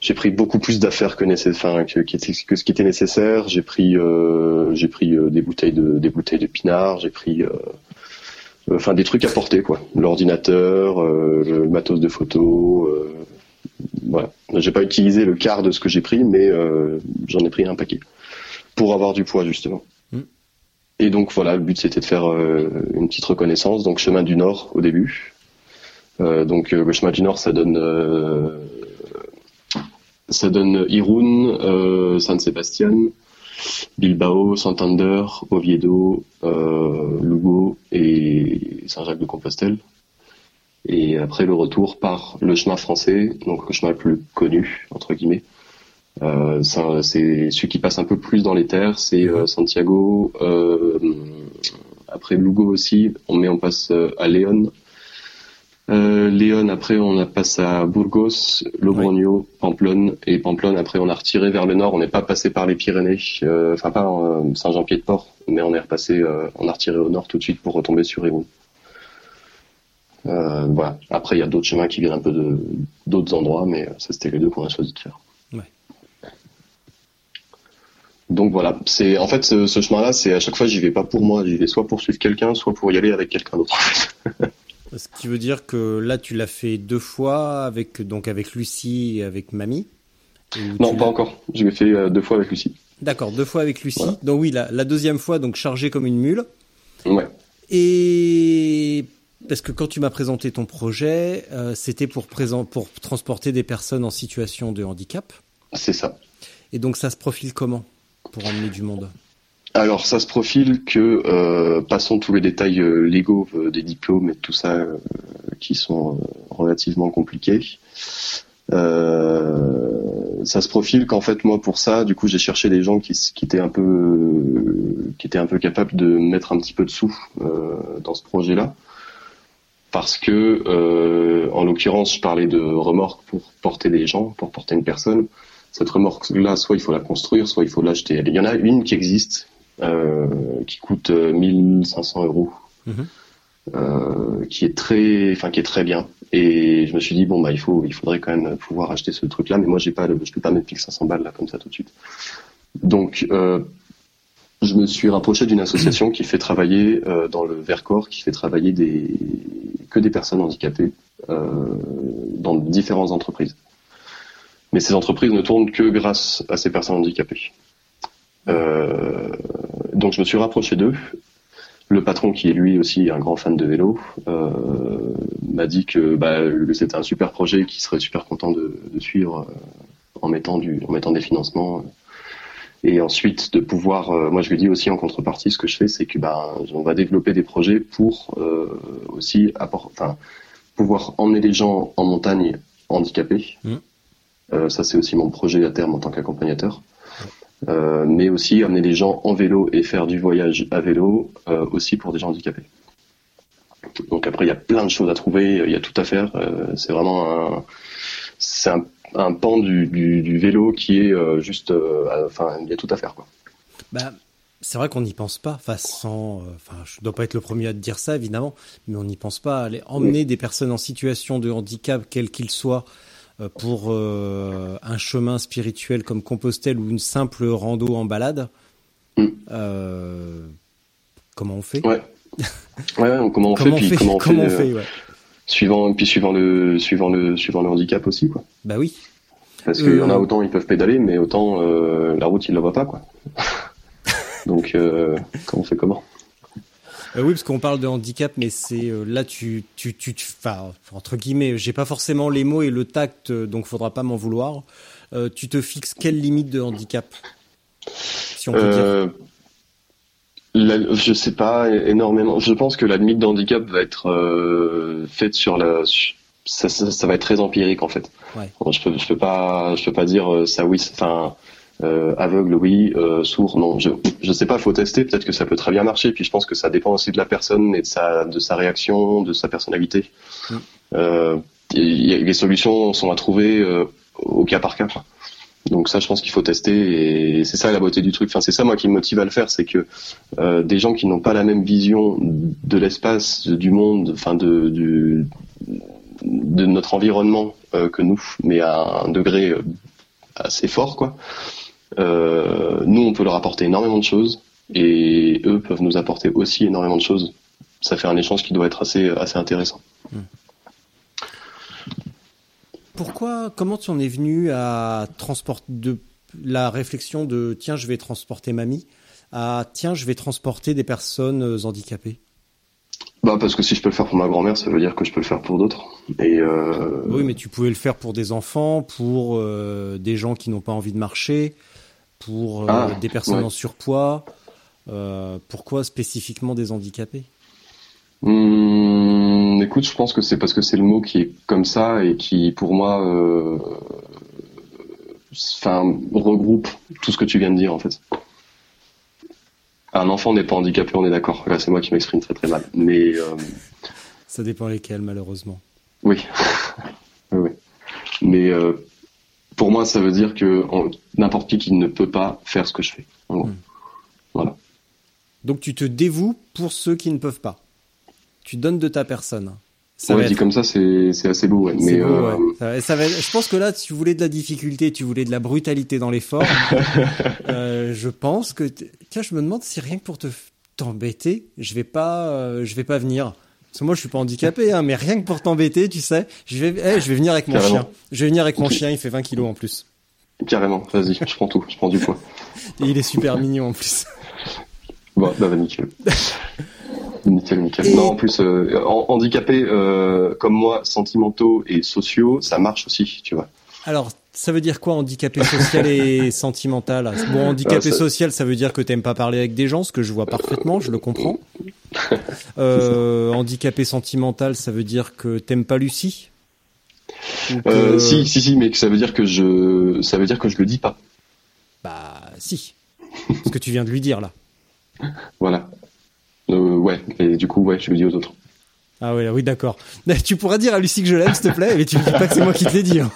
j'ai pris beaucoup plus d'affaires que, enfin, que, que, ce qui était nécessaire. J'ai pris, euh, j'ai pris euh, des bouteilles de, des bouteilles de pinard. J'ai pris, euh, enfin, des trucs à porter, quoi. L'ordinateur, euh, le matos de photo. Voilà. J'ai pas utilisé le quart de ce que j'ai pris, mais j'en ai pris un paquet pour avoir du poids justement. Mm. Et donc voilà, le but c'était de faire une petite reconnaissance. Donc chemin du Nord au début. donc le chemin du Nord, ça donne ça donne Irún, euh, San Sebastian, Bilbao, Santander, Oviedo, euh, Lugo et Saint-Jacques-de-Compostelle. Et après le retour par le chemin français, donc le chemin le plus connu entre guillemets. Euh, c'est celui qui passe un peu plus dans les terres, c'est Santiago. Après Lugo aussi, on met on passe à Léon, euh, Léon, après, on a passé à Burgos, Logroño, Pamplonne, et Pamplonne, après, on a retiré vers le nord. On n'est pas passé par les Pyrénées, euh, enfin pas euh, Saint-Jean-Pied-de-Port, mais on est repassé, euh, on a retiré au nord tout de suite pour retomber sur Irun. voilà. Après, il y a d'autres chemins qui viennent un peu de d'autres endroits, mais ça c'était les deux qu'on a choisi de faire. Ouais. Donc voilà, c'est en fait ce, ce chemin-là, c'est à chaque fois j'y vais pas pour moi, j'y vais soit pour suivre quelqu'un, soit pour y aller avec quelqu'un d'autre. Ce qui veut dire que là, tu l'as fait deux fois avec donc avec Lucie et avec Mamie. Non, pas encore. Je l'ai fait euh, deux fois avec Lucie. D'accord, deux fois avec Lucie. Donc oui, la, la, deuxième fois, donc chargé comme une mule. Ouais. Et parce que quand tu m'as présenté ton projet, euh, c'était pour présent pour transporter des personnes en situation de handicap. C'est ça. Et donc ça se profile comment pour emmener du monde? Alors ça se profile que, euh, passons tous les détails euh, légaux euh, des diplômes et tout ça qui sont relativement compliqués. ça se profile qu'en fait moi pour ça, du coup j'ai cherché des gens qui, qui étaient un peu qui étaient un peu capables de mettre un petit peu de sous dans ce projet-là, parce que en l'occurrence je parlais de remorque pour porter des gens, pour porter une personne. Cette remorque-là, soit il faut la construire, soit il faut l'acheter. Il y en a une qui existe, qui coûte 1500 euros. Mhm. Euh, qui est très, enfin qui est très bien. Et je me suis dit bon bah il faut, il faudrait quand même pouvoir acheter ce truc-là, mais moi j'ai pas, le- je peux pas mettre 1500 balles là comme ça tout de suite. Donc euh, je me suis rapproché d'une association qui fait travailler euh, dans le Vercors, qui fait travailler des que des personnes handicapées euh, dans différentes entreprises. Mais ces entreprises ne tournent que grâce à ces personnes handicapées. Euh, donc je me suis rapproché d'eux le patron, qui est lui aussi un grand fan de vélo, euh, m'a dit que bah, c'était un super projet, qu'il serait super content de, de suivre euh, en mettant du, en mettant des financements. Et ensuite de pouvoir, euh, moi je lui dis aussi en contrepartie, ce que je fais, c'est que bah, on va développer des projets pour euh, aussi apport- pouvoir emmener les gens en montagne handicapés. Mm. Euh, ça c'est aussi mon projet à terme en tant qu'accompagnateur. Euh, mais aussi amener les gens en vélo et faire du voyage à vélo euh, aussi pour des gens handicapés. Donc après il y a plein de choses à trouver, il y a tout à faire. Euh, c'est vraiment un, c'est un, un pan du, du, du vélo qui est juste, enfin il y a tout à faire quoi. Bah, c'est vrai qu'on n'y pense pas. Enfin, sans, enfin, je dois pas être le premier à te dire ça, évidemment, mais on n'y pense pas. Aller emmener des personnes en situation de handicap, quel qu'il soit, pour euh, un chemin spirituel comme Compostelle ou une simple rando en balade. Mm. euh, comment on fait? Ouais. Ouais, ouais, comment on Comment fait, puis comment on Comment fait, on euh, fait ouais. suivant, puis suivant le, suivant le, suivant le handicap aussi quoi. Bah oui. Parce qu'il y en a Euh. autant ils peuvent pédaler, mais autant euh, la route ils la voient pas quoi. Donc euh, comment on fait comment? Euh, oui, parce qu'on parle de handicap, mais c'est euh, là tu tu tu entre guillemets, j'ai pas forcément les mots et le tact, euh, donc faudra pas m'en vouloir. Euh, tu te fixes quelle limite de handicap Si on peut dire? La- je sais pas énormément. Je pense que la limite de handicap va être faite sur la. Ça, ça, ça va être très empirique en fait. Ouais. Je peux, je peux pas, je peux pas dire ça oui. Enfin, euh, aveugle oui, euh, sourd non. Je, je sais pas. Faut tester. Peut-être que ça peut très bien marcher. Puis je pense que ça dépend aussi de la personne et de sa, de sa réaction, de sa personnalité. Mm. Euh, y a- les solutions sont à trouver au cas par cas. Donc ça, je pense qu'il faut tester et c'est ça la beauté du truc. Enfin, c'est ça moi qui me motive à le faire, c'est que des gens qui n'ont pas la même vision de l'espace, du monde, enfin de du, de notre environnement que nous, mais à un degré assez fort, quoi. Euh, nous, on peut leur apporter énormément de choses et eux peuvent nous apporter aussi énormément de choses. Ça fait un échange qui doit être assez assez intéressant. Pourquoi, comment tu en es venu à transporter de la réflexion de tiens, je vais transporter mamie à tiens, je vais transporter des personnes euh, handicapées? Bah parce que si je peux le faire pour ma grand-mère, ça veut dire que je peux le faire pour d'autres. Et euh, Oui, mais tu pouvais le faire pour des enfants, pour euh, des gens qui n'ont pas envie de marcher, pour euh, Ah, des personnes ouais. en surpoids. Euh, pourquoi spécifiquement des handicapés? Hum, écoute, je pense que c'est parce que c'est le mot qui est comme ça et qui, pour moi, euh, regroupe tout ce que tu viens de dire, en fait. Un enfant n'est pas handicapé, on est d'accord. Là, c'est moi qui m'exprime très très mal. Mais euh, Ça dépend lesquels, malheureusement. oui, oui, oui. Mais euh, pour moi, ça veut dire que n'importe qui qui ne peut pas faire ce que je fais. Hmm. Voilà. Donc tu te dévoues pour ceux qui ne peuvent pas. Tu donnes de ta personne. Ça Ouais, dit être- comme ça, c'est assez beau. Ouais. Mais beau, euh, ouais. Ça va- ça va être- je pense que là, tu voulais de la difficulté, tu voulais de la brutalité dans l'effort. Euh, je pense que, tiens, je me demande si rien que pour te t'embêter, je vais pas, euh, je vais pas venir. Parce que moi, je suis pas handicapé, hein, mais rien que pour t'embêter, tu sais, je vais, eh, je vais venir avec mon Carrément. chien. Je vais venir avec mon chien, il fait 20 kilos en plus. carrément, vas-y, je prends tout, je prends du poids. Et il est super mignon en plus. Bon, bah, bah, nickel. nickel, nickel. Et- Non, en plus, euh, handicapés euh, comme moi, sentimentaux et sociaux, ça marche aussi, tu vois. Alors, ça veut dire quoi handicapé social et sentimental? Bon, handicapé Ah, ça- social, ça veut dire que t'aimes pas parler avec des gens, ce que je vois parfaitement, je le comprends. Euh, handicapé sentimental, ça veut dire que t'aimes pas Lucie? Euh, Si, si, si, mais ça veut dire que je, ça veut dire que je le dis pas. Bah, si. Ce que tu viens de lui dire là. Voilà. Euh, ouais, et du coup, ouais, je le dis aux autres. Ah oui, oui, d'accord. Tu pourras dire à Lucie que je l'aime, s'il te plaît, mais tu me dis pas que c'est moi qui te l'ai dit. hein.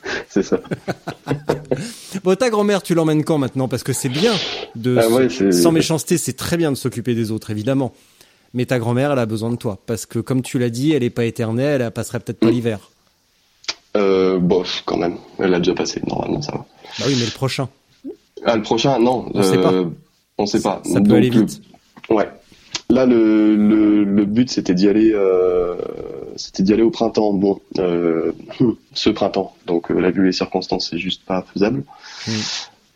C'est ça. Bon, ta grand-mère, tu l'emmènes quand maintenant? Parce que c'est bien de, Ah ouais, se- c'est- sans méchanceté, c'est très bien de s'occuper des autres, évidemment. Mais ta grand-mère, elle a besoin de toi, parce que comme tu l'as dit, elle est pas éternelle, elle passerait peut-être pas l'hiver. Euh, bof, quand même. Elle a déjà passé, normalement, ça va. Bah oui, mais le prochain, Ah, le prochain, non. On sait pas. On sait pas. ça peut Donc, aller le- vite. Ouais. Là, le, le, le but, c'était d'y aller, euh, c'était d'y aller au printemps. Bon, euh, ce printemps. Donc, euh, là, vu les circonstances, c'est juste pas faisable. Mm.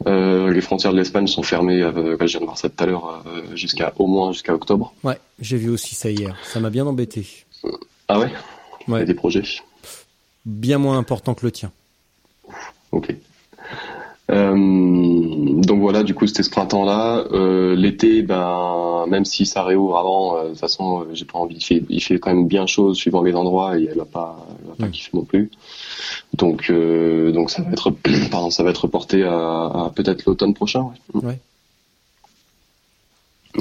Euh, les frontières de l'Espagne sont fermées. Euh, bah, je viens de voir ça tout à l'heure, euh, jusqu'à au moins jusqu'à octobre. Ouais, j'ai vu aussi ça hier. Ça m'a bien embêté. Ah ouais? Il y Ouais, a des projets? bien moins important que le tien. Ok. Euh, donc voilà, du coup c'était ce printemps-là. Euh, L'été, ben même si ça réouvre avant, euh, de toute façon j'ai pas envie. Il fait, il fait quand même bien chaud suivant les endroits et elle va pas, elle va pas Mm. kiffer non plus. Donc euh, donc ça va être, pardon, ça va être reporté à, à peut-être l'automne prochain. Ouais. Ouais.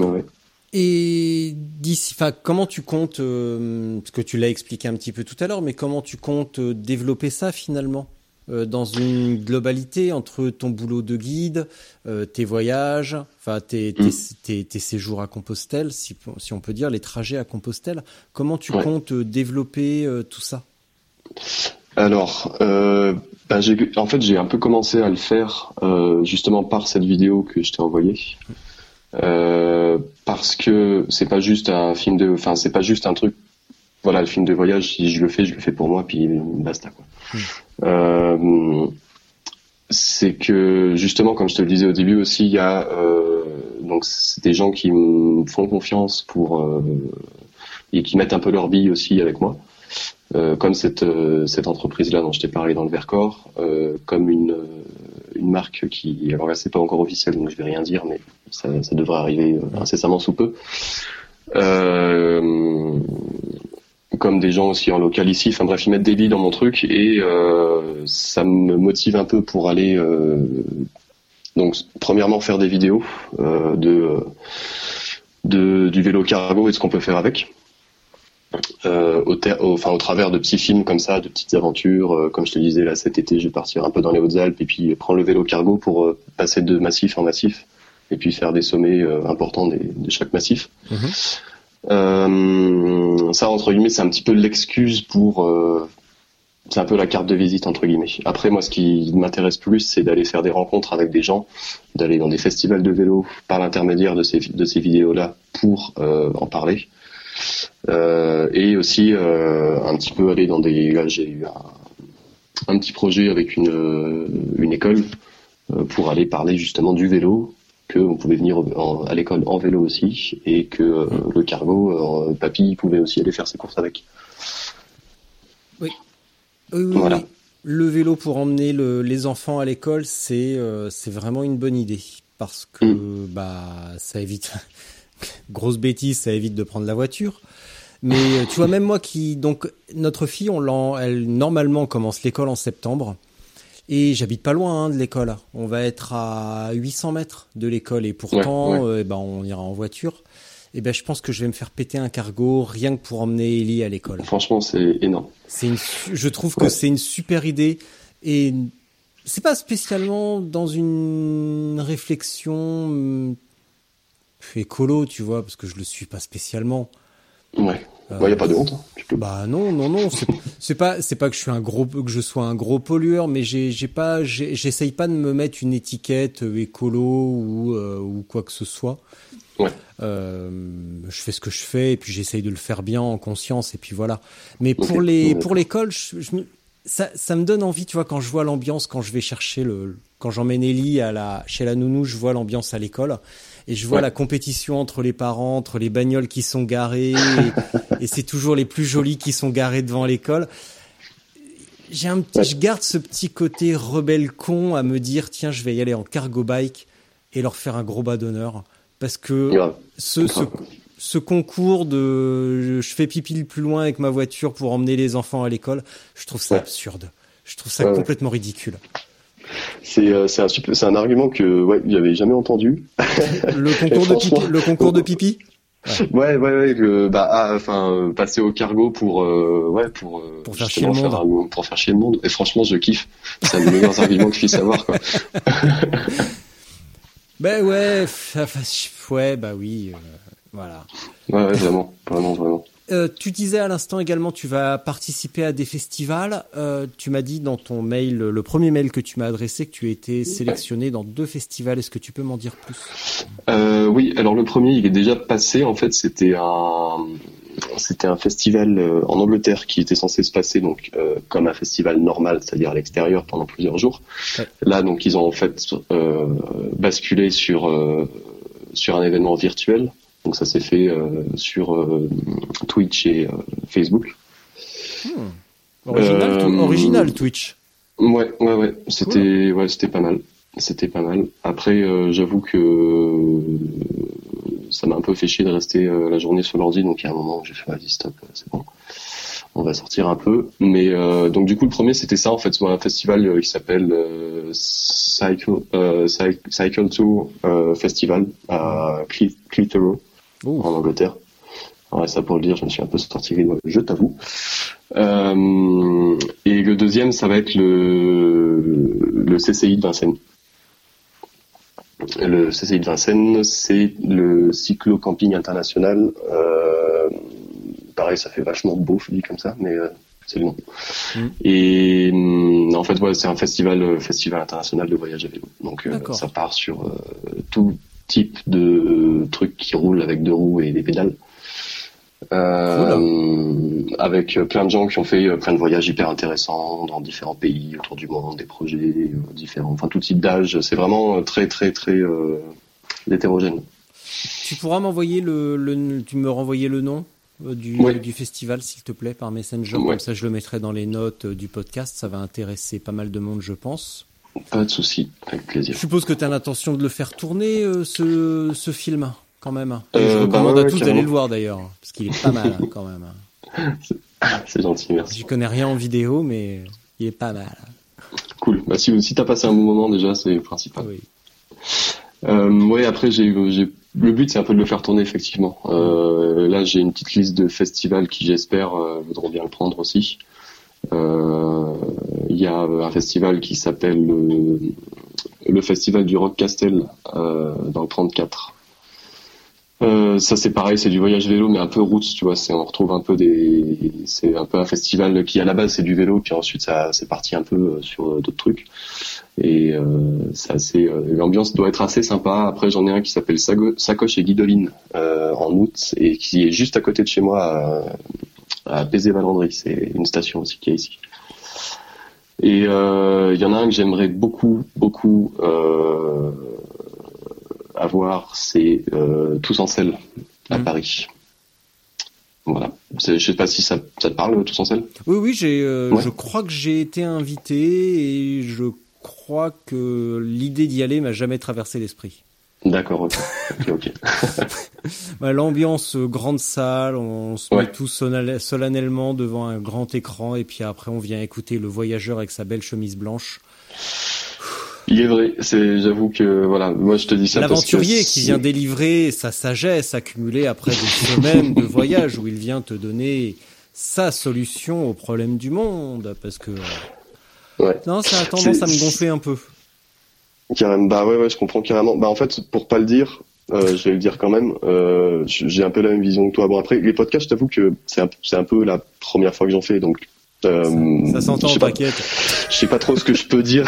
Ouais. Et d'ici, enfin, comment tu comptes, euh, parce que tu l'as expliqué un petit peu tout à l'heure, mais comment tu comptes développer ça finalement? Dans une globalité entre ton boulot de guide, euh, tes voyages, enfin tes, tes, Mm. tes, tes séjours à Compostelle, si, si on peut dire, les trajets à Compostelle. Comment tu Ouais. comptes euh, développer euh, tout ça? Alors, euh, ben, en fait, j'ai un peu commencé à le faire euh, justement par cette vidéo que je t'ai envoyée, Euh, parce que c'est pas juste un film de, enfin, c'est pas juste un truc. Voilà, le film de voyage, si je le fais, je le fais pour moi, puis basta quoi. Euh, c'est que justement, comme je te le disais au début aussi, il y a euh, donc des gens qui me font confiance pour euh, et qui mettent un peu leur bille aussi avec moi. Comme cette, cette entreprise-là dont je t'ai parlé dans le Vercors, comme une, une marque qui, alors là c'est pas encore officiel donc je vais rien dire, mais ça, ça devrait arriver incessamment sous peu. Euh, comme des gens aussi en local ici, enfin bref, ils mettent des billes dans mon truc et euh, ça me motive un peu pour aller euh, donc premièrement faire des vidéos euh, de, du vélo cargo et ce qu'on peut faire avec au, enfin, au travers de petits films comme ça, de petites aventures. Comme je te disais, là, cet été, je vais partir un peu dans les Hautes-Alpes et puis prendre le vélo cargo pour passer de massif en massif et puis faire des sommets importants de chaque massif. Mhm. Euh, ça, entre guillemets, c'est un petit peu l'excuse pour... euh, c'est un peu la carte de visite, entre guillemets. Après, moi, ce qui m'intéresse plus, c'est d'aller faire des rencontres avec des gens, d'aller dans des festivals de vélo par l'intermédiaire de ces, de ces vidéos-là pour euh, en parler. Euh, et aussi euh, un petit peu aller dans des là j'ai eu un, un petit projet avec une une école pour aller parler justement du vélo que on pouvait venir en- à l'école en vélo aussi et que euh, le cargo euh, papy pouvait aussi aller faire ses courses avec Oui, Voilà. oui. Le vélo pour emmener le- les enfants à l'école, c'est euh, c'est vraiment une bonne idée parce que Mm. bah ça évite grosse bêtise, ça évite de prendre la voiture. Mais euh, tu vois même moi qui donc notre fille, on elle normalement commence l'école en septembre et j'habite pas loin hein, de l'école. On va être à 800 mètres de l'école et pourtant Ouais, ouais. euh, eh ben on ira en voiture. Et ben je pense que je vais me faire péter un cargo rien que pour emmener Ellie à l'école. franchement c'est énorme C'est une, je trouve que c'est une super idée et c'est pas spécialement dans une réflexion hum, écolo, tu vois, parce que je le suis pas spécialement. ouais Il y a pas de honte hein. Bah non, non, non, c'est pas c'est pas que je suis un gros que je sois un gros pollueur, mais j'ai j'ai pas j'essaye pas de me mettre une étiquette euh, écolo ou euh, ou quoi que ce soit. Ouais. Euh, je fais ce que je fais et puis j'essaye de le faire bien en conscience et puis voilà. Mais pour les pour l'école, je, je me- ça ça me donne envie, tu vois, quand je vois l'ambiance, quand je vais chercher le quand j'emmène Ellie à la chez la nounou, je vois l'ambiance à l'école et je vois Ouais. la compétition entre les parents, entre les bagnoles qui sont garées et, et c'est toujours les plus jolis qui sont garés devant l'école. J'ai un petit, Ouais. je garde ce petit côté rebelle con à me dire tiens je vais y aller en cargo bike et leur faire un gros bas d'honneur parce que ce, ce, ce concours de je fais pipi le plus loin avec ma voiture pour emmener les enfants à l'école, je trouve ça absurde. Je trouve ça complètement ridicule. C'est euh, c'est un, c'est un argument que ouais, j'avais jamais entendu. Le concours de pipi, le concours de pipi? Ouais, ouais, ouais, que, bah, ah, enfin, euh, passer au cargo pour, euh, ouais, pour, euh, Pour faire chier le un- pour faire chier le monde. Et franchement, je kiffe. C'est un des meilleurs arguments que je puisse avoir, quoi. Ben ouais, enfin, ouais, bah oui, euh, voilà. Ouais, ouais, vraiment, vraiment, vraiment. Euh, tu disais à l'instant également, tu vas participer à des festivals. Euh, tu m'as dit dans ton mail, le premier mail que tu m'as adressé, que tu étais sélectionné dans deux festivals. Est-ce que tu peux m'en dire plus? Euh, oui, alors le premier, il est déjà passé. En fait, c'était un, c'était un festival en Angleterre qui était censé se passer donc comme un festival normal, c'est-à-dire à l'extérieur pendant plusieurs jours. Ouais. Là, donc, ils ont en fait basculé sur sur un événement virtuel. Donc, ça s'est fait euh, sur euh, Twitch et euh, Facebook. Original, to- original Twitch. Ouais, ouais, ouais. C'était, ouais, c'était pas mal. C'était pas mal. Après, euh, j'avoue que euh, ça m'a un peu fait chier de rester euh, la journée sur l'ordi, donc il y a un moment où j'ai fait, vas-y, stop, c'est bon. On va sortir un peu. Mais donc du coup, le premier, c'était ça, en fait, c'est un festival qui s'appelle Cycle, Cy- Cycle Tour Festival à Clitheroe En Angleterre. Ouais, ça pour le dire, je me suis un peu sorti les doigts, je t'avoue. Euh, et le deuxième, ça va être le, le CCI de Vincennes. Le CCI de Vincennes, c'est le cyclo-camping international. Euh, pareil, ça fait vachement beau, dit comme ça, mais euh, c'est le nom. Mm. Et hum, en fait, ouais, c'est un festival, festival international de voyage à vélo. Donc, ça part sur tout type de trucs qui roulent avec deux roues et des pédales. Euh, avec plein de gens qui ont fait euh, plein de voyages hyper intéressants dans différents pays autour du monde, des projets euh, différents, enfin tout type d'âge. C'est vraiment très très très euh, hétérogène. Tu pourras m'envoyer le, le, tu me renvoyer le nom du, festival, s'il te plaît, par Messenger. Ouais. Comme ça, je le mettrai dans les notes du podcast. Ça va intéresser pas mal de monde, je pense. Pas de souci, avec plaisir. Je suppose que tu as l'intention de le faire tourner, euh, ce, ce film, quand même. Et je Euh, bah recommande ouais, à tous d'aller le voir, d'ailleurs. Parce qu'il est pas mal, hein, quand même. C'est gentil, merci. Je connais rien en vidéo, mais il est pas mal. Cool. Bah, si si t'as passé un bon moment déjà, c'est le principal. Oui. Euh, ouais, après j'ai le but c'est un peu de le faire tourner effectivement. Euh, là j'ai une petite liste de festivals qui j'espère euh, voudront bien le prendre aussi. Euh, Il y a un festival qui s'appelle le, festival du Rock Castel euh, dans le 34. Euh, ça c'est pareil, c'est du voyage vélo mais un peu route, tu vois. C'est on retrouve un peu des, c'est un peu un festival qui à la base c'est du vélo puis ensuite ça c'est parti un peu sur d'autres trucs. Et c'est l'ambiance doit être assez sympa. Après, j'en ai un qui s'appelle Sacoche et Guidoline en août et qui est juste à côté de chez moi à, Pézé-Valandry. C'est une station aussi qui est ici. Et euh, il y en a un que j'aimerais beaucoup, beaucoup euh, avoir, c'est euh, Tous en selle à Mhm. Paris. Voilà. Je sais pas si ça, ça te parle, Tous en selle? Oui, oui, j'ai, euh, Ouais. je crois que j'ai été invité et je crois que l'idée d'y aller m'a jamais traversé l'esprit. D'accord, ok. ok, ok. Bah, L'ambiance euh, grande salle, on se Ouais. met tous solennel- solennellement devant un grand écran et puis après on vient écouter le voyageur avec sa belle chemise blanche. Il est vrai, c'est, j'avoue que, voilà, moi je te dis ça parce que L'aventurier qui vient délivrer sa sagesse accumulée après des semaines de voyage où il vient te donner sa solution aux problèmes du monde parce que Ouais, non ça a tendance à me gonfler un peu. Carrément, bah ouais, ouais, je comprends carrément. Bah en fait, pour pas le dire, euh, je vais le dire quand même, euh, j'ai un peu la même vision que toi. Bon après, les podcasts, je t'avoue que c'est un, c'est un peu la première fois que j'en fais, donc euh, Ça s'entend, je sais pas, t'inquiète. je sais pas trop ce que je peux dire.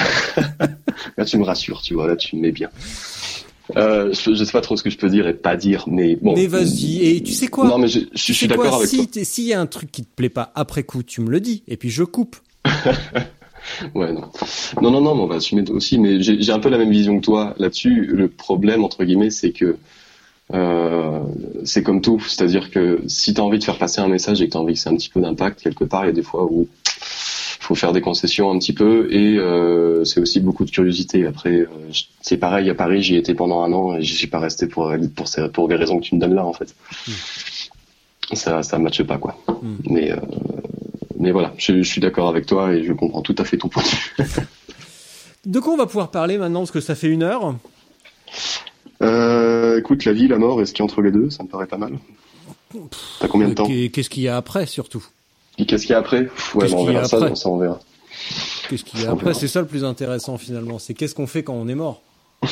là, tu me rassures, tu vois, là, tu me mets bien. Euh, je, je sais pas trop ce que je peux dire et pas dire, mais bon. Mais vas-y, et tu sais quoi? Non, mais je, suis d'accord avec toi. si t'es- S'il y a un truc qui te plaît pas après coup, tu me le dis, et puis je coupe. Ouais, non. Non, non, non, mais on va assumer aussi, mais j'ai un peu la même vision que toi là-dessus. Le problème, entre guillemets, c'est que euh, c'est comme tout. C'est-à-dire que si tu as envie de faire passer un message et que tu as envie que c'est un petit peu d'impact, quelque part, il y a des fois où faut faire des concessions un petit peu et euh, c'est aussi beaucoup de curiosité. Après, euh, c'est pareil à Paris, j'y étais pendant un an et j'y suis pas resté pour pour ces, pour les raisons que tu me donnes là en fait. Ça ça matche pas quoi. Mais euh, mais voilà, je, je suis d'accord avec toi et je comprends tout à fait ton point de vue. De quoi on va pouvoir parler maintenant parce que ça fait une heure. Euh, écoute, la vie, la mort et ce qui est entre les deux, ça me paraît pas mal. T'as combien de temps Qu'est- Qu'est-ce qu'il y a après surtout? Qu'est-ce qu'il y a après? Ouais, bon, on qu'il y a verra ça, ça on verra. Qu'est-ce qu'il y a après? C'est ça le plus intéressant finalement. C'est qu'est-ce qu'on fait quand on est mort?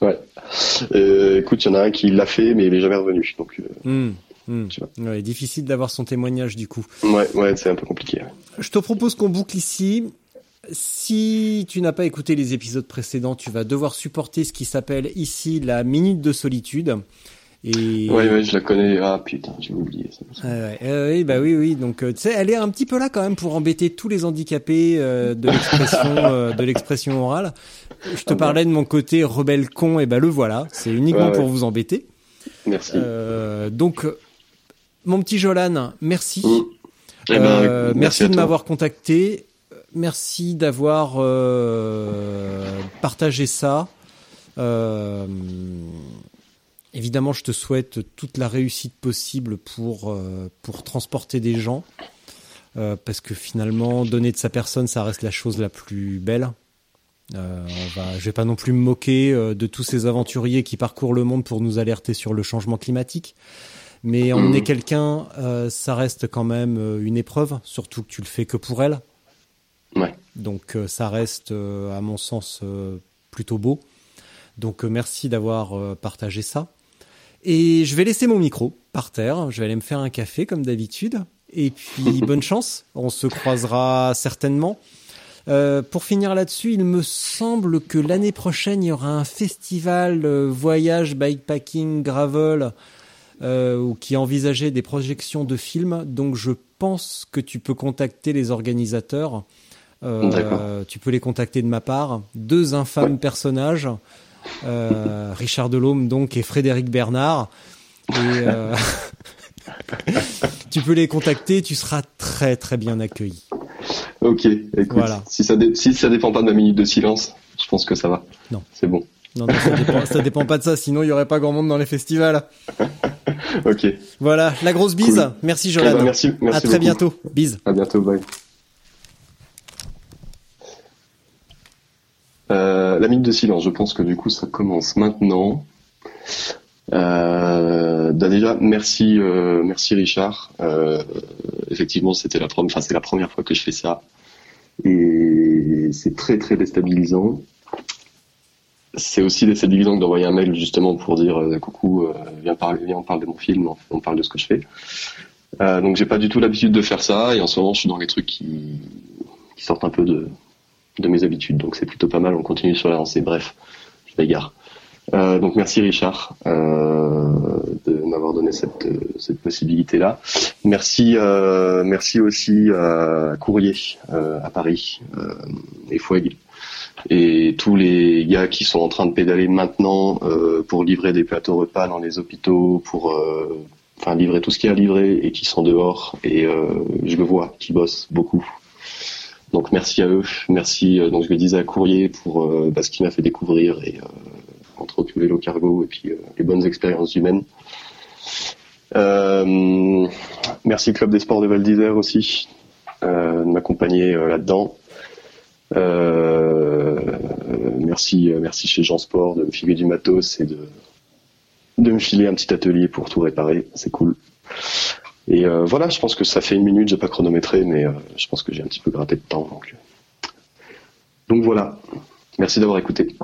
Ouais. Euh, écoute, il y en a un qui l'a fait, mais il est jamais revenu. Donc, euh, Hmm, Tu vois. Ouais, difficile d'avoir son témoignage du coup. ouais, ouais, c'est un peu compliqué. Je te propose qu'on boucle ici. Si tu n'as pas écouté les épisodes précédents, tu vas devoir supporter ce qui s'appelle ici la minute de solitude. Et Ouais, ouais, je la connais. Ah putain, j'ai oublié ça. Euh, oui, bah oui, oui. Donc, euh, tu sais, elle est un petit peu là quand même pour embêter tous les handicapés euh, de l'expression, euh, de l'expression orale. Je te Ah bah. parlais de mon côté rebelle con, et ben le voilà. C'est uniquement Ouais, ouais. pour vous embêter. Merci. Donc, mon petit Jolan, merci. Mm. Eh ben, Euh, merci de m'avoir contacté. Merci d'avoir euh, partagé ça. Euh, évidemment, je te souhaite toute la réussite possible pour pour transporter des gens, parce que finalement, donner de sa personne, ça reste la chose la plus belle. Euh, on va, je vais pas non plus me moquer de tous ces aventuriers qui parcourent le monde pour nous alerter sur le changement climatique. Mais emmener quelqu'un, euh, ça reste quand même euh, une épreuve, surtout que tu le fais que pour elle. Ouais. Donc euh, ça reste, euh, à mon sens, euh, plutôt beau. Donc merci d'avoir euh, partagé ça. Et je vais laisser mon micro par terre. Je vais aller me faire un café comme d'habitude. Et puis bonne chance. On se croisera certainement. Euh, pour finir là-dessus, il me semble que l'année prochaine, il y aura un festival euh, voyage, bikepacking, gravel, ou qui envisageait des projections de films. Donc je pense que tu peux contacter les organisateurs. Euh, tu peux les contacter de ma part. Deux infâmes Ouais. personnages, euh, Richard Delhomme donc et Frédéric Bernard. Et euh, tu peux les contacter, tu seras très très bien accueilli. Ok, écoute, Voilà. si ça si ça dépend pas de ma minute de silence, je pense que ça va. Non. C'est bon. Non, non, ça dépend, ça dépend pas de ça, sinon il y aurait pas grand monde dans les festivals. Ok. Voilà, la grosse bise. Cool. Merci Eh Jolan. ben, merci, merci à très beaucoup. bientôt. Bise. À bientôt, bye. Euh, la minute de silence, je pense que du coup ça commence maintenant. Euh, bah déjà, merci, euh, merci Richard. Euh, effectivement, c'était la première, enfin c'est la première fois que je fais ça, et c'est très très déstabilisant. C'est aussi déstabilisant que d'envoyer un mail justement pour dire euh, coucou, euh, viens parler, on parle de mon film, on parle de ce que je fais. Euh, donc j'ai pas du tout l'habitude de faire ça, et en ce moment je suis dans les trucs qui, sortent un peu de, mes habitudes, donc c'est plutôt pas mal. On continue sur la lancée. Bref, je m'égare. Euh, donc merci Richard de m'avoir donné cette, possibilité-là. Merci, merci aussi à Courrier à Paris et Foueg et tous les gars qui sont en train de pédaler maintenant euh, pour livrer des plateaux repas dans les hôpitaux, pour euh, enfin livrer tout ce qu'il y a à livrer et qui sont dehors et euh, je le vois, qui bossent beaucoup. Donc merci à eux, merci euh, donc je le disais à Courrier pour euh, bah, ce qu'il m'a fait découvrir et entre autres le vélo cargo et puis les bonnes expériences humaines. Euh, merci Club des Sports de Val d'Isère aussi euh, de m'accompagner là-dedans. Euh, merci, euh, merci chez Jean Sport de me filer du matos et de me filer un petit atelier pour tout réparer, c'est cool. Et euh, voilà, je pense que ça fait une minute, j'ai pas chronométré, mais je pense que j'ai un petit peu gratté de temps. Donc, donc voilà, merci d'avoir écouté.